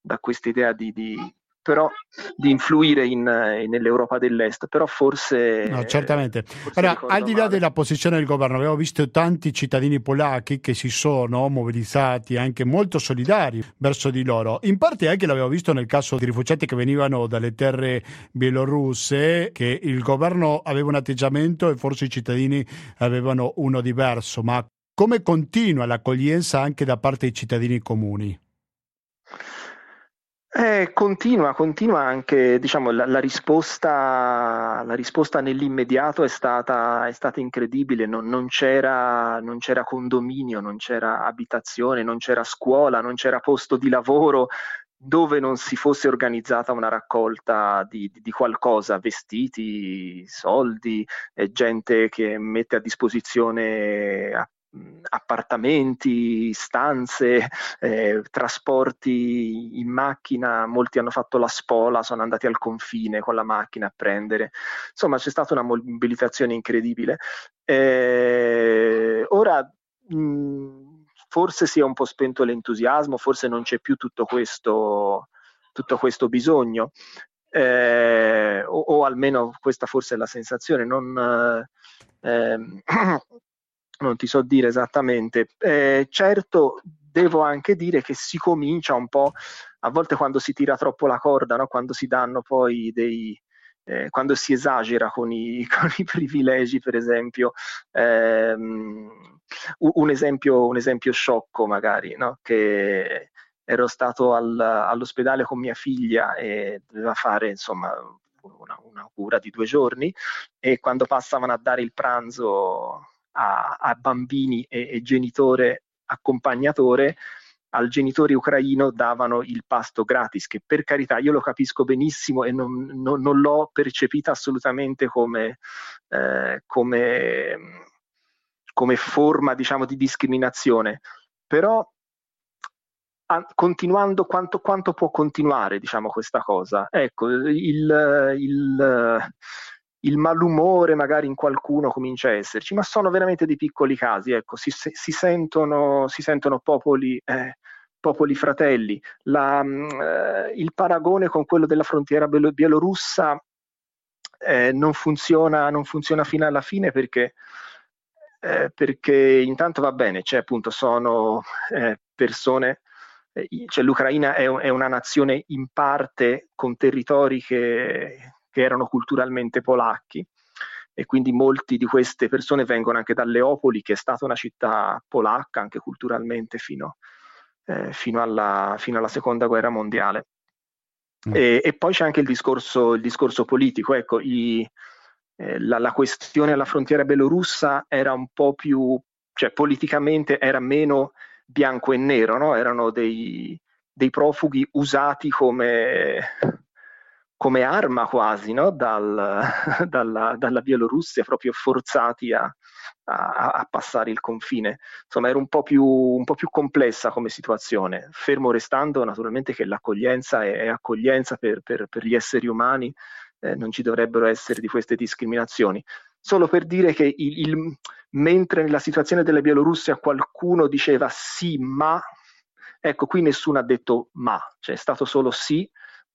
da questa idea di, di- però di influire in, eh, nell'Europa dell'Est, però forse... No, certamente. forse Ora, ricordo al di là male. della posizione del governo, abbiamo visto tanti cittadini polacchi che si sono mobilizzati, anche molto solidari verso di loro. In parte anche l'abbiamo visto nel caso di rifugiati che venivano dalle terre bielorusse, che il governo aveva un atteggiamento e forse i cittadini avevano uno diverso. Ma come continua l'accoglienza anche da parte dei cittadini comuni? Eh, continua, continua anche, diciamo, la, la risposta, la risposta nell'immediato è stata, è stata incredibile, non, non c'era, non c'era condominio, non c'era abitazione, non c'era scuola, non c'era posto di lavoro dove non si fosse organizzata una raccolta di, di- di qualcosa, vestiti, soldi, eh, gente che mette a disposizione appartamenti, stanze, eh, trasporti in macchina, molti hanno fatto la spola, sono andati al confine con la macchina a prendere. Insomma, c'è stata una mobilitazione incredibile. Eh, ora mh, forse si è un po' spento l'entusiasmo, forse non c'è più tutto questo, tutto questo bisogno. Eh, o, o almeno questa forse è la sensazione, non, eh, ehm, non ti so dire esattamente. Eh, certo, devo anche dire che si comincia un po', a volte quando si tira troppo la corda, no? quando si danno poi dei... eh, quando si esagera con i, con i privilegi, per esempio, ehm, un, esempio, un esempio sciocco magari, no? che ero stato al- all'ospedale con mia figlia e doveva fare insomma una, una cura di due giorni e quando passavano a dare il pranzo a, a bambini e, e genitore accompagnatore, al genitore ucraino davano il pasto gratis, che per carità io lo capisco benissimo e non, non- non l'ho percepita assolutamente come, eh, come, come forma diciamo, di discriminazione, però a- continuando quanto, quanto può continuare diciamo, questa cosa? Ecco, il, il, il malumore magari in qualcuno comincia a esserci, ma sono veramente dei piccoli casi, ecco, si, si- sentono, si sentono popoli, eh, popoli fratelli. La, mh, eh, il paragone con quello della frontiera bielorussa eh, non funziona, non funziona fino alla fine perché, eh, perché intanto va bene, cioè appunto sono eh, persone, eh, cioè l'Ucraina è una nazione in parte con territori che, che erano culturalmente polacchi e quindi molti di queste persone vengono anche da Leopoli, che è stata una città polacca anche culturalmente fino, eh, fino alla, fino alla seconda guerra mondiale. Mm. E, e poi c'è anche il discorso, il discorso politico. Ecco, i- eh, la, la questione alla frontiera belorussa era un po' più, cioè politicamente era meno bianco e nero, no? erano dei, dei profughi usati come, come arma quasi no? Dal- dalla, dalla Bielorussia, proprio forzati a, a- a passare il confine. Insomma, era un po' più, un po' più complessa come situazione, fermo restando naturalmente che l'accoglienza è, è accoglienza per, per- per gli esseri umani, eh, non ci dovrebbero essere di queste discriminazioni. Solo per dire che il- il- mentre nella situazione della Bielorussia qualcuno diceva sì, ma, ecco, qui nessuno ha detto ma, cioè è stato solo sì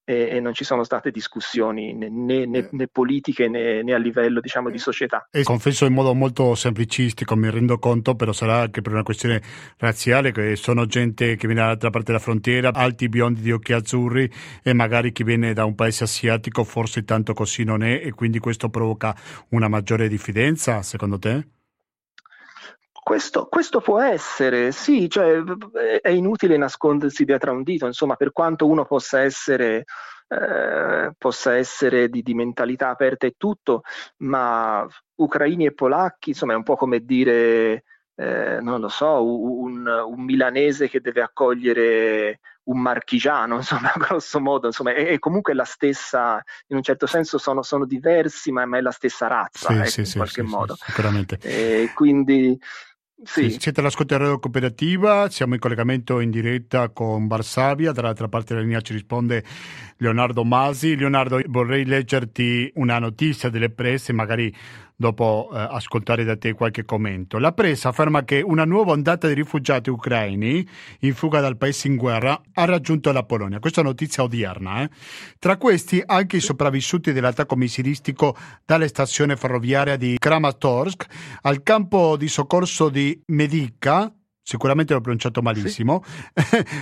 e, e non ci sono state discussioni né, né- né- né politiche né, né a livello diciamo di società. E confesso in modo molto semplicistico, mi rendo conto, però sarà anche per una questione razziale, che sono gente che viene dall'altra parte della frontiera, alti biondi di occhi azzurri e magari chi viene da un paese asiatico forse tanto così non è e quindi questo provoca una maggiore diffidenza, secondo te? Questo, questo può essere, sì, cioè, è inutile nascondersi dietro a un dito, insomma, per quanto uno possa essere, eh, possa essere di, di mentalità aperta e tutto, ma ucraini e polacchi, insomma, è un po' come dire, eh, non lo so, un, un milanese che deve accogliere un marchigiano, insomma, grosso modo, insomma, è, è comunque la stessa, in un certo senso sono, sono diversi, ma, ma è la stessa razza, Sì, ecco, sì, in sì, qualche modo. sicuramente. E quindi, sì. Siete all'ascolto di Radio Cooperativa, siamo in collegamento in diretta con Varsavia, dall'altra parte della linea ci risponde Leonardo Masi. Leonardo, vorrei leggerti una notizia delle presse, magari dopo eh, ascoltare da te qualche commento. La pressa afferma che una nuova ondata di rifugiati ucraini in fuga dal paese in guerra ha raggiunto la Polonia. Questa è notizia odierna. eh. Tra questi anche i sopravvissuti dell'attacco missilistico dalle stazione ferroviaria di Kramatorsk al campo di soccorso di Medica. Sicuramente l'ho pronunciato malissimo.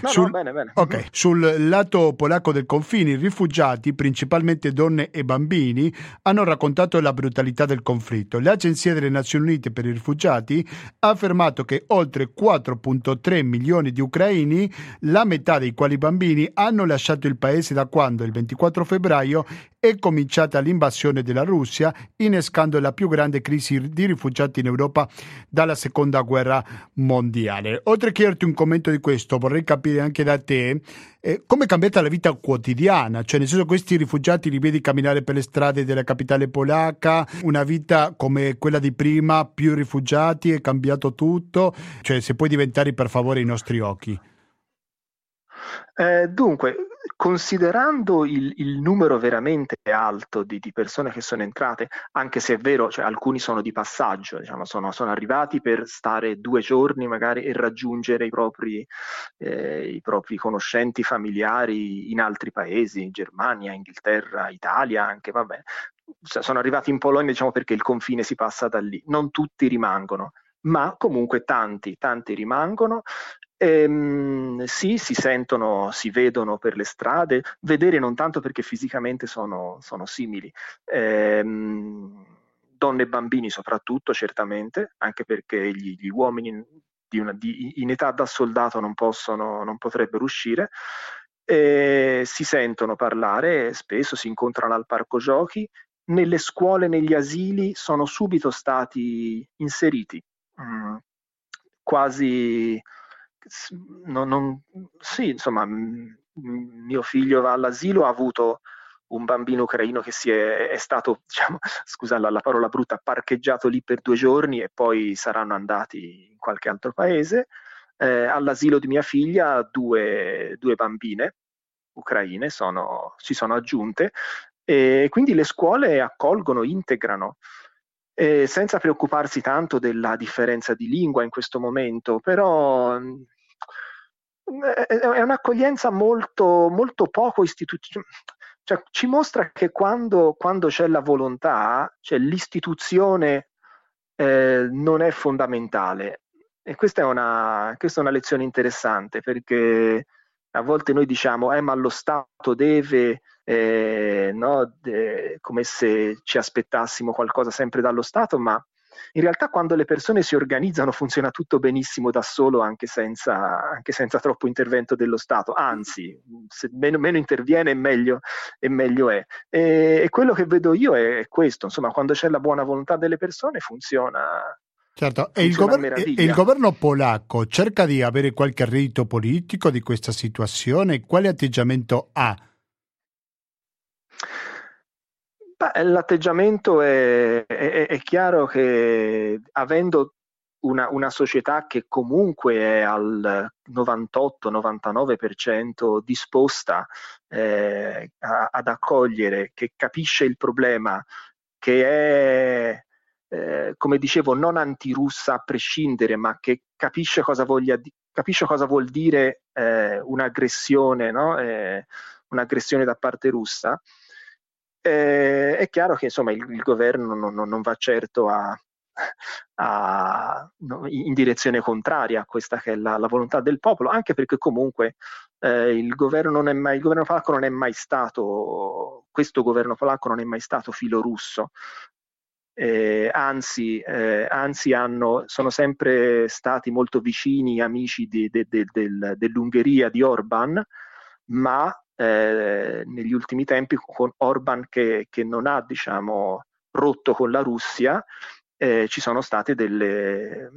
No, Sul- no, bene, bene. Ok, sul lato polacco del confine i rifugiati, principalmente donne e bambini, hanno raccontato la brutalità del conflitto. L'Agenzia delle Nazioni Unite per i rifugiati ha affermato che oltre 4.3 milioni di ucraini, la metà dei quali bambini, hanno lasciato il paese da quando, il 24 febbraio, è cominciata l'invasione della Russia, innescando la più grande crisi di rifugiati in Europa dalla seconda guerra mondiale. Oltre a chiederti un commento di questo, vorrei capire anche da te eh, come è cambiata la vita quotidiana, cioè nel senso questi rifugiati li vedi camminare per le strade della capitale polacca, una vita come quella di prima, più rifugiati, è cambiato tutto, cioè se puoi diventare per favore i nostri occhi. Eh, dunque, considerando il, il numero veramente alto di, di persone che sono entrate, anche se è vero, cioè, alcuni sono di passaggio, diciamo, sono, sono arrivati per stare due giorni magari e raggiungere i propri, eh, i propri conoscenti familiari in altri paesi, Germania, Inghilterra, Italia, anche, vabbè. S- Sono arrivati in Polonia, diciamo, perché il confine si passa da lì. Non tutti rimangono, ma comunque tanti, tanti rimangono. Ehm, sì, si sentono, si vedono per le strade, vedere non tanto perché fisicamente sono, sono simili, Ehm, donne e bambini soprattutto, certamente, anche perché gli, gli uomini di una- di- in età da soldato non possono, non potrebbero uscire. E si sentono parlare, spesso si incontrano al parco giochi, nelle scuole, negli asili sono subito stati inseriti, mm, quasi non- non- sì, insomma, mio figlio va all'asilo, ha avuto un bambino ucraino che si è, è stato, diciamo, scusa la, la parola brutta, parcheggiato lì per due giorni e poi saranno andati in qualche altro paese. Eh, all'asilo di mia figlia due, due bambine ucraine sono- si sono aggiunte E quindi le scuole accolgono, integrano, eh, senza preoccuparsi tanto della differenza di lingua in questo momento, però mh, è un'accoglienza molto, molto poco istituzionale. Cioè, ci mostra che quando, quando c'è la volontà, cioè l'istituzione eh, non è fondamentale. E questa è, una, questa è una lezione interessante perché a volte noi diciamo, eh, ma lo Stato deve, eh, no, de- come se ci aspettassimo qualcosa sempre dallo Stato, ma in realtà quando le persone si organizzano funziona tutto benissimo da solo anche senza, anche senza troppo intervento dello Stato, anzi se meno, meno interviene meglio, e meglio è. E, e quello che vedo io è, questo, insomma quando c'è la buona volontà delle persone funziona, Certo, e il, gover- e il governo polacco cerca di avere qualche reddito politico di questa situazione? Quale atteggiamento ha? Beh, l'atteggiamento è, è- è chiaro che avendo una, una società che comunque è al 98-99% disposta eh, a- ad accogliere, che capisce il problema, che è, eh, come dicevo, non antirussa a prescindere, ma che capisce cosa, voglia capisce cosa vuol dire eh, un'aggressione, no? Eh, un'aggressione da parte russa. Eh, è chiaro che insomma il, il governo non, non- va certo a, a- in direzione contraria a questa che è la, la volontà del popolo, anche perché comunque eh, il governo mai, il governo polacco non è mai stato, questo governo polacco non è mai stato filorusso. Eh, anzi, eh, anzi hanno, sono sempre stati molto vicini, amici di- de- de- del- dell'Ungheria di Orban, ma eh, negli ultimi tempi con Orban che, che non ha diciamo, rotto con la Russia, eh, ci sono state delle,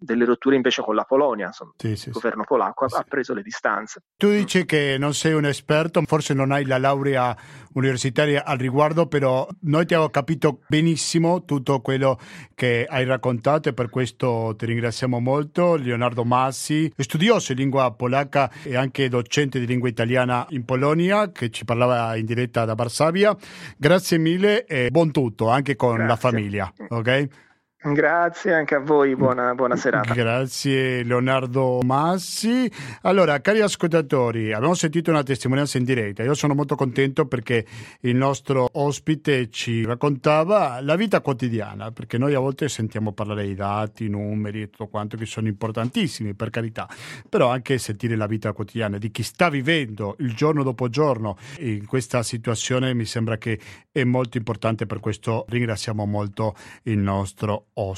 delle rotture invece con la Polonia. Insomma, Sì, sì, il governo polacco ha- Sì. ha preso le distanze. Tu dici che non sei un esperto, forse non hai la laurea universitaria al riguardo, però noi ti abbiamo capito benissimo tutto quello che hai raccontato e per questo ti ringraziamo molto. Leonardo Massi, studioso in lingua polacca e anche docente di lingua italiana in Polonia, che ci parlava in diretta da Varsavia. Grazie mille e buon tutto anche con la Grazie. famiglia. ok? Grazie anche a voi, buona, buona serata. Grazie Leonardo Massi. Allora, cari ascoltatori, abbiamo sentito una testimonianza in diretta. Io sono molto contento perché il nostro ospite ci raccontava la vita quotidiana, perché noi a volte sentiamo parlare di dati, numeri e tutto quanto che sono importantissimi, per carità, però anche sentire la vita quotidiana di chi sta vivendo il giorno dopo giorno in questa situazione mi sembra che è molto importante, per questo ringraziamo molto il nostro ospite. You,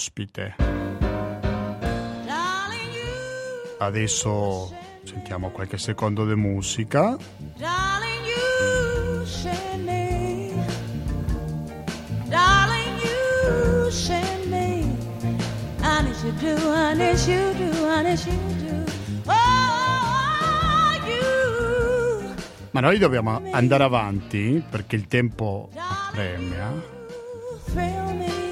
Adesso sentiamo qualche secondo di musica. Oh. Ma noi dobbiamo andare avanti perché il tempo apremia.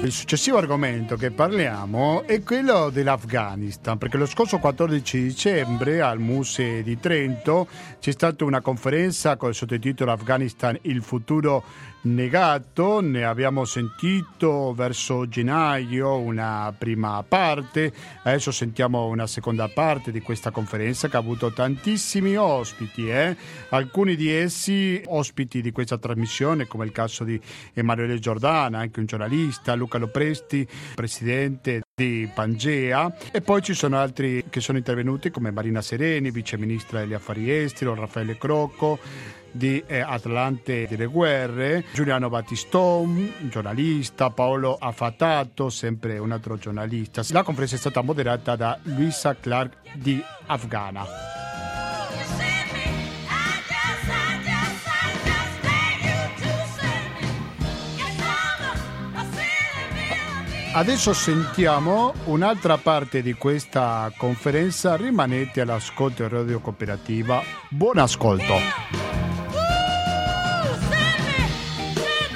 Il successivo argomento che parliamo è quello dell'Afghanistan, perché lo scorso 14 dicembre al Muse di Trento c'è stata una conferenza con il sottotitolo Afghanistan, il futuro negato, ne abbiamo sentito verso gennaio una prima parte, adesso sentiamo una seconda parte di questa conferenza che ha avuto tantissimi ospiti, eh? alcuni di essi ospiti di questa trasmissione come il caso di Emanuele Giordana, anche un giornalista, Luca Lopresti, presidente di Pangea e poi ci sono altri che sono intervenuti come Marina Sereni, viceministra degli affari esteri, Raffaele Crocco di eh, Atlante delle Guerre, Giuliano Battiston, giornalista, Paolo Afatato, sempre un altro giornalista. La conferenza è stata moderata da Luisa Clark di Afghana. Adesso sentiamo un'altra parte di questa conferenza, rimanete all'ascolto di Radio Cooperativa. Buon ascolto. Me,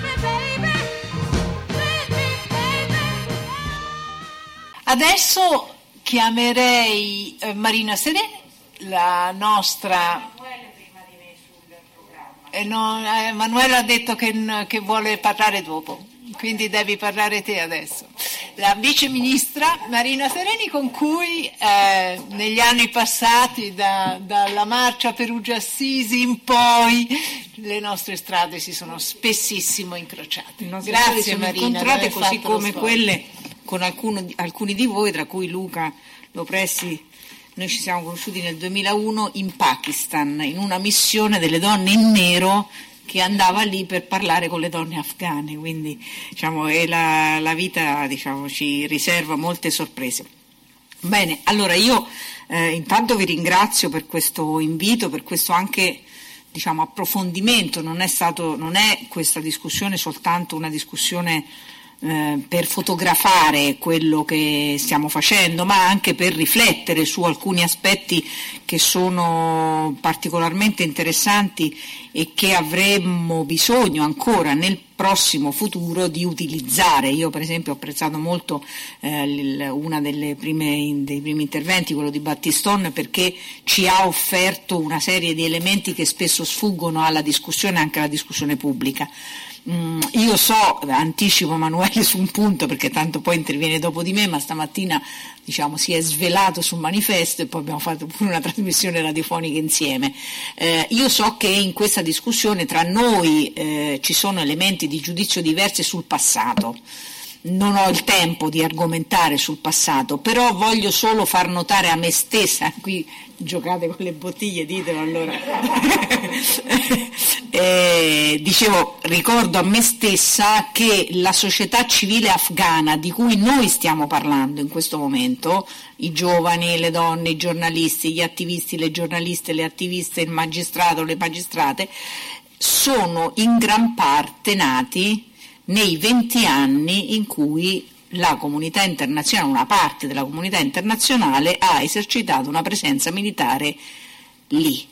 me, me. Adesso chiamerei eh, Marina Sereni, la nostra... eh, no, eh, Manuela ha detto che, che vuole parlare dopo, quindi devi parlare te adesso. La vice ministra Marina Sereni con cui eh, negli anni passati, da- dalla marcia Perugia-Assisi in poi, le nostre strade si sono spessissimo incrociate. Strade Grazie sono Marina. incontrate così come quelle con alcuno alcuni di voi, tra cui Luca Lopressi. Noi ci siamo conosciuti nel 2001 in Pakistan, in una missione delle donne in nero che andava lì per parlare con le donne afghane, quindi diciamo, la, la vita diciamo, ci riserva molte sorprese. Bene, allora io eh, intanto vi ringrazio per questo invito, per questo anche diciamo, approfondimento, non è, stato, non è questa discussione soltanto una discussione eh, per fotografare quello che stiamo facendo, ma anche per riflettere su alcuni aspetti che sono particolarmente interessanti e che avremmo bisogno ancora nel prossimo futuro di utilizzare. Io per esempio ho apprezzato molto eh, prime, dei primi interventi, quello di Battiston, perché ci ha offerto una serie di elementi che spesso sfuggono alla discussione, anche alla discussione pubblica. Mm, io so, anticipo Emanuele su un punto perché tanto poi interviene dopo di me, ma stamattina diciamo, si è svelato sul manifesto e poi abbiamo fatto pure una trasmissione radiofonica insieme. Eh, io so che in questa discussione tra noi eh, ci sono elementi di giudizio diversi sul passato. Non ho il tempo di argomentare sul passato, però voglio solo far notare a me stessa, qui giocate con le bottiglie, ditelo allora. Eh, dicevo, ricordo a me stessa che la società civile afghana di cui noi stiamo parlando in questo momento, i giovani, le donne, i giornalisti, gli attivisti, le giornaliste, le attiviste, il magistrato, le magistrate, sono in gran parte nati nei 20 anni in cui la comunità internazionale, una parte della comunità internazionale ha esercitato una presenza militare lì.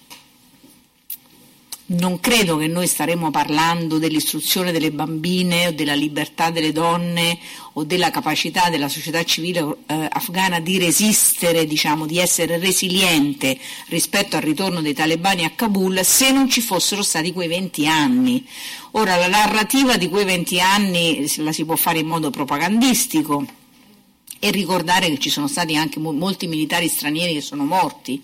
Non credo che noi staremo parlando dell'istruzione delle bambine o della libertà delle donne o della capacità della società civile eh, afghana di resistere, diciamo, di essere resiliente rispetto al ritorno dei talebani a Kabul se non ci fossero stati quei 20 anni. Ora, la narrativa di quei 20 anni la si può fare in modo propagandistico e ricordare che ci sono stati anche mo- molti militari stranieri che sono morti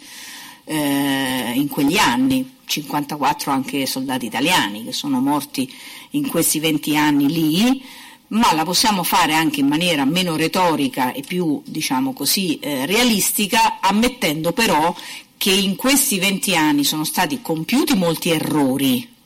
eh, in quegli anni, 54 anche soldati italiani che sono morti in questi 20 anni lì, ma la possiamo fare anche in maniera meno retorica e più, diciamo così, eh, realistica, ammettendo però che in questi 20 anni sono stati compiuti molti errori.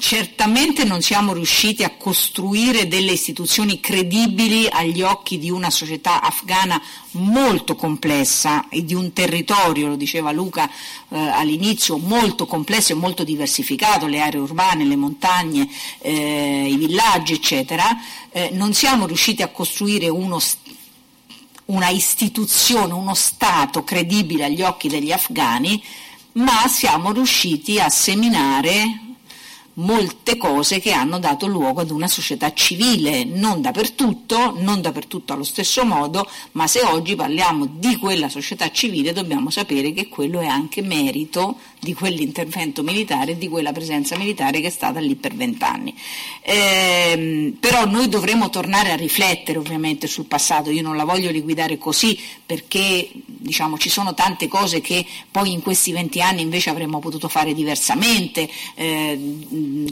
Certamente non siamo riusciti a costruire delle istituzioni credibili agli occhi di una società afghana molto complessa e di un territorio, lo diceva Luca eh, all'inizio, molto complesso e molto diversificato, le aree urbane, le montagne, eh, i villaggi, eccetera. Eh, non siamo riusciti a costruire uno una istituzione, uno Stato credibile agli occhi degli afghani, ma siamo riusciti a seminare molte cose che hanno dato luogo ad una società civile, non dappertutto, non dappertutto allo stesso modo, ma se oggi parliamo di quella società civile dobbiamo sapere che quello è anche merito di quell'intervento militare e di quella presenza militare che è stata lì per vent'anni. Ehm, però noi dovremo tornare a riflettere ovviamente sul passato, io non la voglio liquidare così perché diciamo, ci sono tante cose che poi in questi venti anni invece avremmo potuto fare diversamente, eh,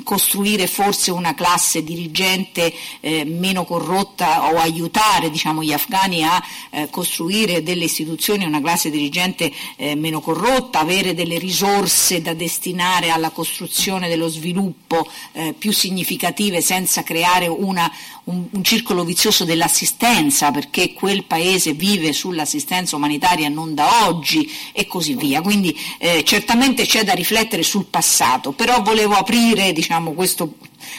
costruire forse una classe dirigente eh, meno corrotta o aiutare diciamo, gli afghani a eh, costruire delle istituzioni, una classe dirigente eh, meno corrotta, avere delle risorse da destinare alla costruzione dello sviluppo eh, più significative senza creare una, un, un circolo vizioso dell'assistenza perché quel paese vive sull'assistenza umanitaria non da oggi e così via. Quindi eh, certamente c'è da riflettere sul passato, però volevo aprire diciamo, questo,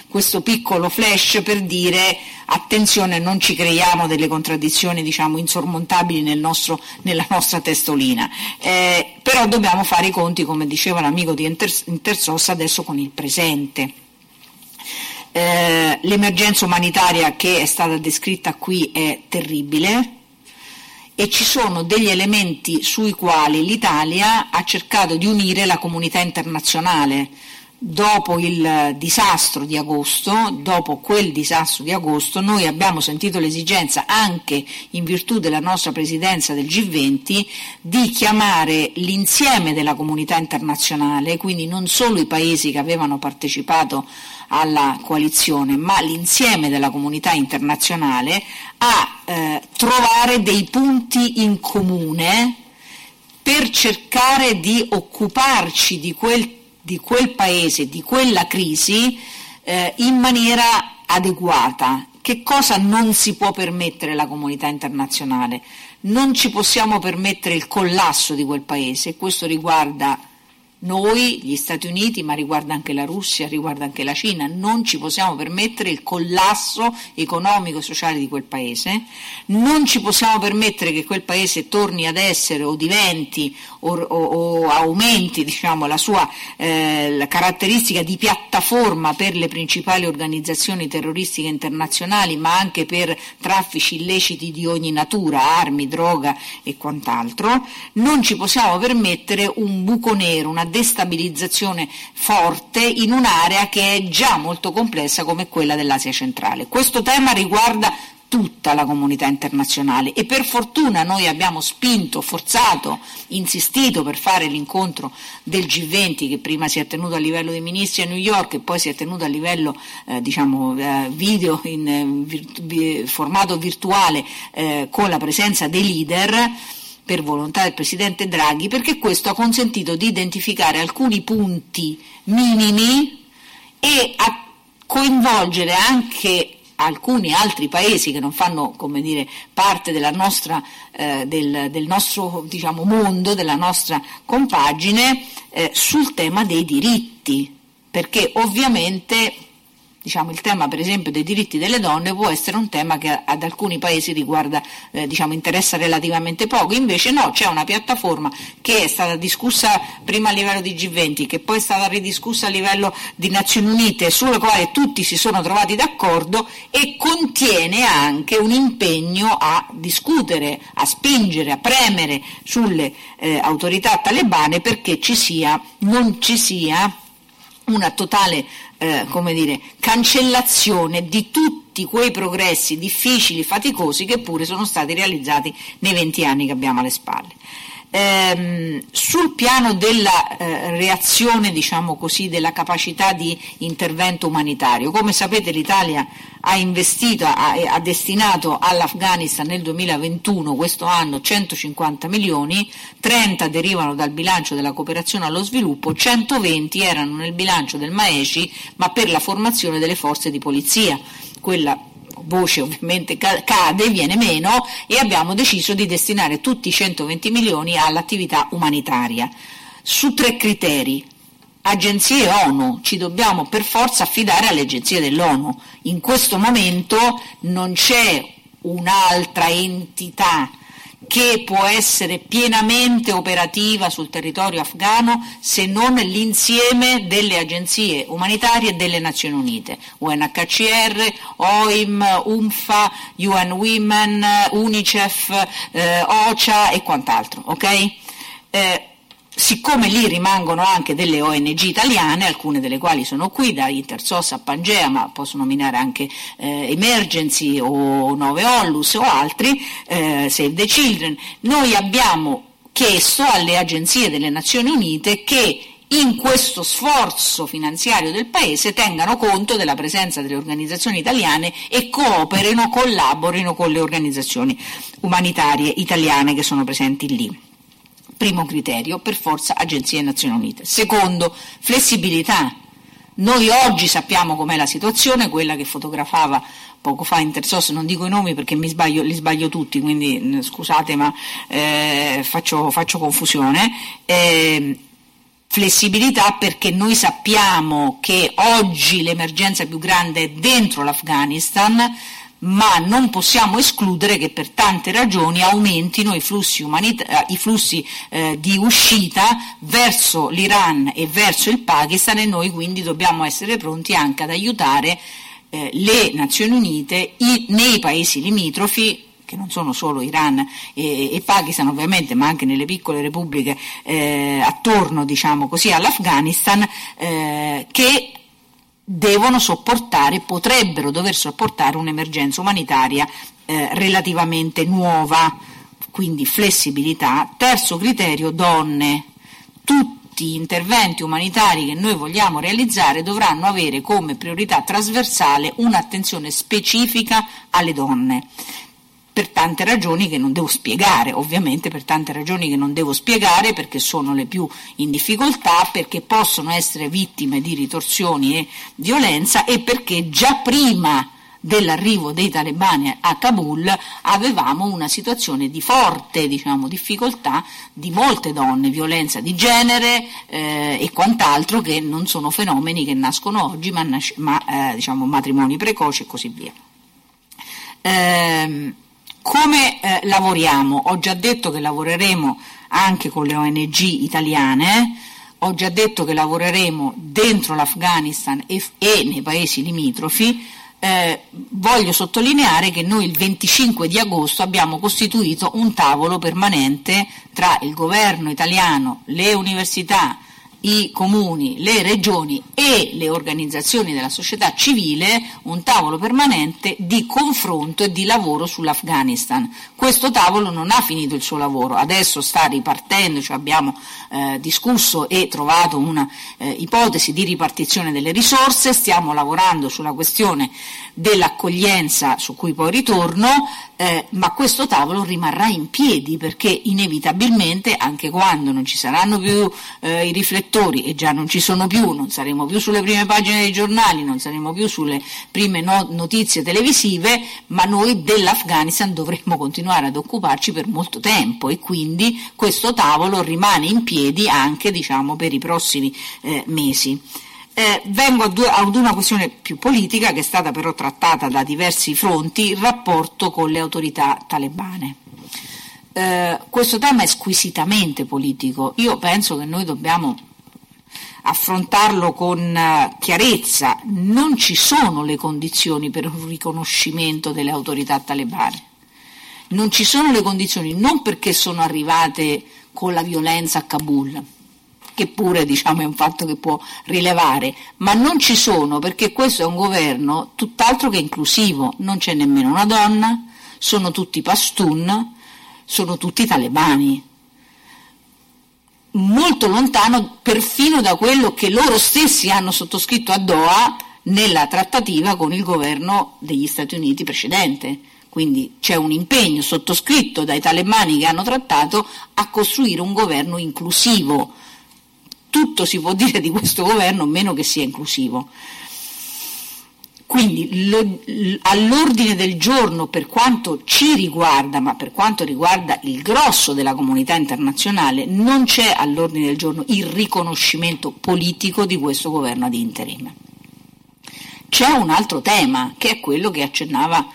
questo piccolo flash per dire attenzione, non ci creiamo delle contraddizioni diciamo, insormontabili nel nostro, nella nostra testolina, eh, però dobbiamo fare i conti, come diceva l'amico di Inter, Intersos, adesso con il presente. Eh, l'emergenza umanitaria che è stata descritta qui è terribile e ci sono degli elementi sui quali l'Italia ha cercato di unire la comunità internazionale. Dopo il disastro di agosto, dopo quel disastro di agosto, noi abbiamo sentito l'esigenza, anche in virtù della nostra presidenza del G20, di chiamare l'insieme della comunità internazionale, quindi non solo i paesi che avevano partecipato alla coalizione, ma l'insieme della comunità internazionale a eh, trovare dei punti in comune per cercare di occuparci di quel, di quel paese, di quella crisi eh, in maniera adeguata. Che cosa non si può permettere la comunità internazionale? Non ci possiamo permettere il collasso di quel paese, questo riguarda noi, gli Stati Uniti, ma riguarda anche la Russia, riguarda anche la Cina, non ci possiamo permettere il collasso economico e sociale di quel paese, non ci possiamo permettere che quel paese torni ad essere o diventi o, o- o aumenti diciamo, la sua eh, la caratteristica di piattaforma per le principali organizzazioni terroristiche internazionali, ma anche per traffici illeciti di ogni natura, armi, droga e quant'altro, non ci possiamo permettere un buco nero, una destabilizzazione forte in un'area che è già molto complessa come quella dell'Asia centrale. Questo tema riguarda tutta la comunità internazionale e per fortuna noi abbiamo spinto, forzato, insistito per fare l'incontro del G20 che prima si è tenuto a livello dei ministri a New York e poi si è tenuto a livello eh, diciamo, eh, video in eh, virtu- vi- formato virtuale eh, con la presenza dei leader per volontà del Presidente Draghi, perché questo ha consentito di identificare alcuni punti minimi e a coinvolgere anche alcuni altri paesi che non fanno dire, parte nostra, eh, del, del nostro diciamo, mondo, della nostra compagine, eh, sul tema dei diritti, perché ovviamente diciamo, il tema per esempio dei diritti delle donne può essere un tema che ad alcuni paesi riguarda, eh, diciamo, interessa relativamente poco, invece no, c'è una piattaforma che è stata discussa prima a livello di G20, che poi è stata ridiscussa a livello di Nazioni Unite, sulla quale tutti si sono trovati d'accordo e contiene anche un impegno a discutere, a spingere, a premere sulle eh, autorità talebane perché ci sia, non ci sia una totale eh, come dire, cancellazione di tutti quei progressi difficili, faticosi che pure sono stati realizzati nei 20 anni che abbiamo alle spalle. Ehm, sul piano della eh, reazione, diciamo così, della capacità di intervento umanitario, come sapete l'Italia ha investito, ha, ha destinato all'Afghanistan nel 2021, questo anno, 150 milioni, 30 derivano dal bilancio della cooperazione allo sviluppo, 120 erano nel bilancio del Maeci, ma per la formazione delle forze di polizia. Quella voce ovviamente ca- cade, viene meno e abbiamo deciso di destinare tutti i 120 milioni all'attività umanitaria su tre criteri. Agenzie ONU, ci dobbiamo per forza affidare alle agenzie dell'ONU. In questo momento non c'è un'altra entità che può essere pienamente operativa sul territorio afghano se non l'insieme delle agenzie umanitarie delle Nazioni Unite, UNHCR, OIM, UNFA, UN Women, UNICEF, eh, OCHA e quant'altro. ok? Eh, Siccome lì rimangono anche delle ONG italiane, alcune delle quali sono qui, da Intersos a Pangea, ma posso nominare anche eh, Emergency o Nove Ollus o altri, eh, Save the Children, noi abbiamo chiesto alle agenzie delle Nazioni Unite che in questo sforzo finanziario del Paese tengano conto della presenza delle organizzazioni italiane e cooperino, collaborino con le organizzazioni umanitarie italiane che sono presenti lì. Primo criterio, per forza agenzie Nazioni Unite. Secondo, flessibilità. Noi oggi sappiamo com'è la situazione, quella che fotografava poco fa Intersos, non dico i nomi perché sbaglio, li sbaglio tutti, quindi mh, scusate ma eh, faccio, faccio confusione. Eh, flessibilità perché noi sappiamo che oggi l'emergenza più grande è dentro l'Afghanistan, ma non possiamo escludere che per tante ragioni aumentino i flussi, umanita- i flussi eh, di uscita verso l'Iran e verso il Pakistan e noi quindi dobbiamo essere pronti anche ad aiutare eh, le Nazioni Unite i- nei paesi limitrofi che non sono solo Iran e, e Pakistan ovviamente, ma anche nelle piccole repubbliche eh, attorno diciamo così, all'Afghanistan, eh, che devono sopportare, potrebbero dover sopportare un'emergenza umanitaria eh, relativamente nuova, quindi flessibilità. Terzo criterio, donne. Tutti gli interventi umanitari che noi vogliamo realizzare dovranno avere come priorità trasversale un'attenzione specifica alle donne per tante ragioni che non devo spiegare, ovviamente per tante ragioni che non devo spiegare perché sono le più in difficoltà, perché possono essere vittime di ritorsioni e violenza e perché già prima dell'arrivo dei talebani a Kabul avevamo una situazione di forte diciamo, difficoltà di molte donne, violenza di genere eh, e quant'altro che non sono fenomeni che nascono oggi ma, ma eh, diciamo, matrimoni precoci e così via. Ehm, come eh, lavoriamo? Ho già detto che lavoreremo anche con le ONG italiane, ho già detto che lavoreremo dentro l'Afghanistan e, e nei paesi limitrofi. Eh, voglio sottolineare che noi il 25 di agosto abbiamo costituito un tavolo permanente tra il governo italiano, le università, i comuni, le regioni e le organizzazioni della società civile un tavolo permanente di confronto e di lavoro sull'Afghanistan. Questo tavolo non ha finito il suo lavoro, adesso sta ripartendo, cioè abbiamo eh, discusso e trovato una eh, ipotesi di ripartizione delle risorse, stiamo lavorando sulla questione dell'accoglienza su cui poi ritorno, eh, ma questo tavolo rimarrà in piedi perché inevitabilmente anche quando non ci saranno più eh, i riflettori e già non ci sono più, non saremo più sulle prime pagine dei giornali, non saremo più sulle prime no- notizie televisive, ma noi dell'Afghanistan dovremmo continuare ad occuparci per molto tempo e quindi questo tavolo rimane in piedi anche diciamo, per i prossimi eh, mesi. Eh, vengo a due- ad una questione più politica che è stata però trattata da diversi fronti, il rapporto con le autorità talebane. Eh, questo tema è squisitamente politico. Io penso che noi dobbiamo affrontarlo con eh, chiarezza. Non ci sono le condizioni per un riconoscimento delle autorità talebane. Non ci sono le condizioni non perché sono arrivate con la violenza a Kabul, che pure diciamo, è un fatto che può rilevare, ma non ci sono perché questo è un governo tutt'altro che inclusivo, non c'è nemmeno una donna, sono tutti pastun, sono tutti talebani, molto lontano perfino da quello che loro stessi hanno sottoscritto a Doha nella trattativa con il governo degli Stati Uniti precedente. Quindi c'è un impegno sottoscritto dai talebani che hanno trattato a costruire un governo inclusivo. Tutto si può dire di questo governo, meno che sia inclusivo. Quindi lo- all'ordine del giorno per quanto ci riguarda, ma per quanto riguarda il grosso della comunità internazionale, non c'è all'ordine del giorno il riconoscimento politico di questo governo ad interim. C'è un altro tema che è quello che accennava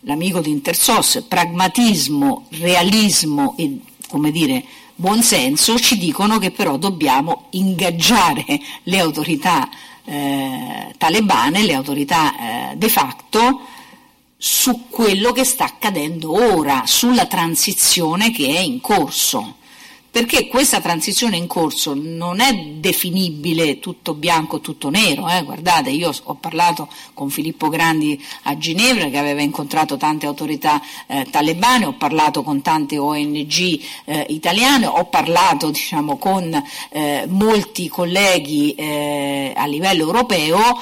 l'amico di Intersos, pragmatismo, realismo e come dire buonsenso ci dicono che però dobbiamo ingaggiare le autorità eh, talebane, le autorità eh, de facto su quello che sta accadendo ora, sulla transizione che è in corso. Perché questa transizione in corso non è definibile tutto bianco, tutto nero. eh. Guardate, io ho parlato con Filippo Grandi a Ginevra che aveva incontrato tante autorità eh, talebane, ho parlato con tante ONG eh, italiane, ho parlato diciamo, con eh, molti colleghi eh, a livello europeo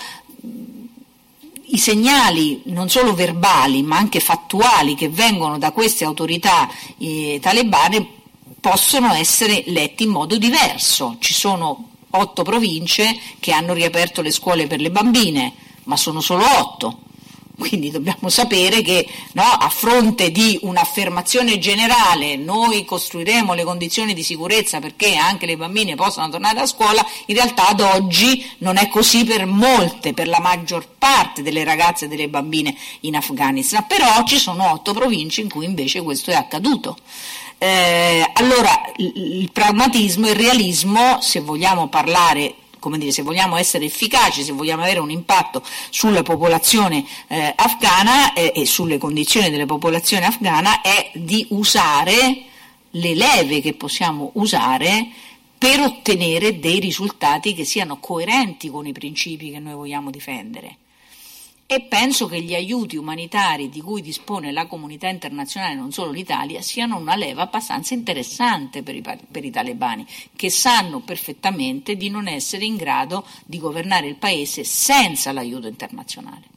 i segnali non solo verbali ma anche fattuali che vengono da queste autorità eh, talebane possono essere letti in modo diverso. Ci sono otto province che hanno riaperto le scuole per le bambine, ma sono solo otto. Quindi dobbiamo sapere che no, a fronte di un'affermazione generale noi costruiremo le condizioni di sicurezza perché anche le bambine possano tornare a scuola, in realtà ad oggi non è così per molte, per la maggior parte delle ragazze e delle bambine in Afghanistan, però ci sono otto province in cui invece questo è accaduto. Eh, allora il, pragmatismo e il realismo, se vogliamo parlare come dire, se vogliamo essere efficaci, se vogliamo avere un impatto sulla popolazione eh, afghana eh, e sulle condizioni della popolazione afghana, è di usare le leve che possiamo usare per ottenere dei risultati che siano coerenti con i principi che noi vogliamo difendere. E penso che gli aiuti umanitari di cui dispone la comunità internazionale, non solo l'Italia, siano una leva abbastanza interessante per i, per i talebani, che sanno perfettamente di non essere in grado di governare il paese senza l'aiuto internazionale.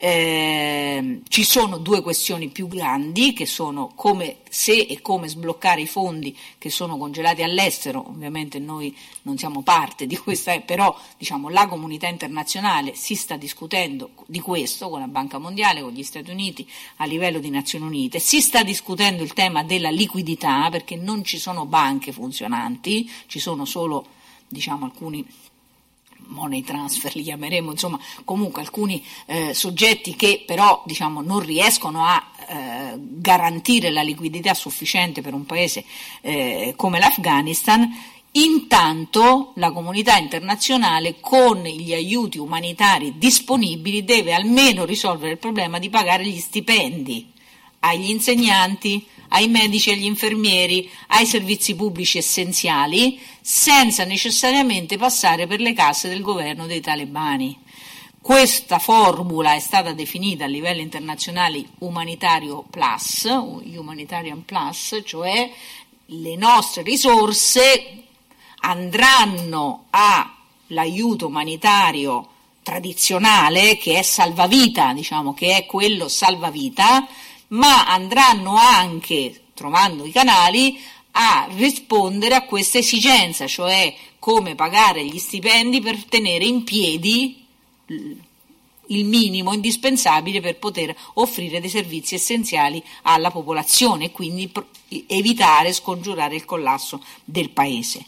Eh, ci sono due questioni più grandi che sono come se e come sbloccare i fondi che sono congelati all'estero, ovviamente noi non siamo parte di questa, però diciamo, la comunità internazionale si sta discutendo di questo con la Banca Mondiale, con gli Stati Uniti a livello di Nazioni Unite, si sta discutendo il tema della liquidità perché non ci sono banche funzionanti, ci sono solo diciamo, alcuni money transfer li chiameremo, insomma comunque alcuni eh, soggetti che però diciamo, non riescono a eh, garantire la liquidità sufficiente per un paese eh, come l'Afghanistan, intanto la comunità internazionale con gli aiuti umanitari disponibili deve almeno risolvere il problema di pagare gli stipendi agli insegnanti, ai medici e agli infermieri, ai servizi pubblici essenziali, senza necessariamente passare per le casse del governo dei talebani. Questa formula è stata definita a livello internazionale umanitario plus, humanitarian plus, cioè le nostre risorse andranno all'aiuto umanitario tradizionale che è salvavita, diciamo che è quello salvavita, ma andranno anche, trovando i canali, a rispondere a questa esigenza, cioè come pagare gli stipendi per tenere in piedi il minimo indispensabile per poter offrire dei servizi essenziali alla popolazione e quindi evitare, scongiurare il collasso del paese.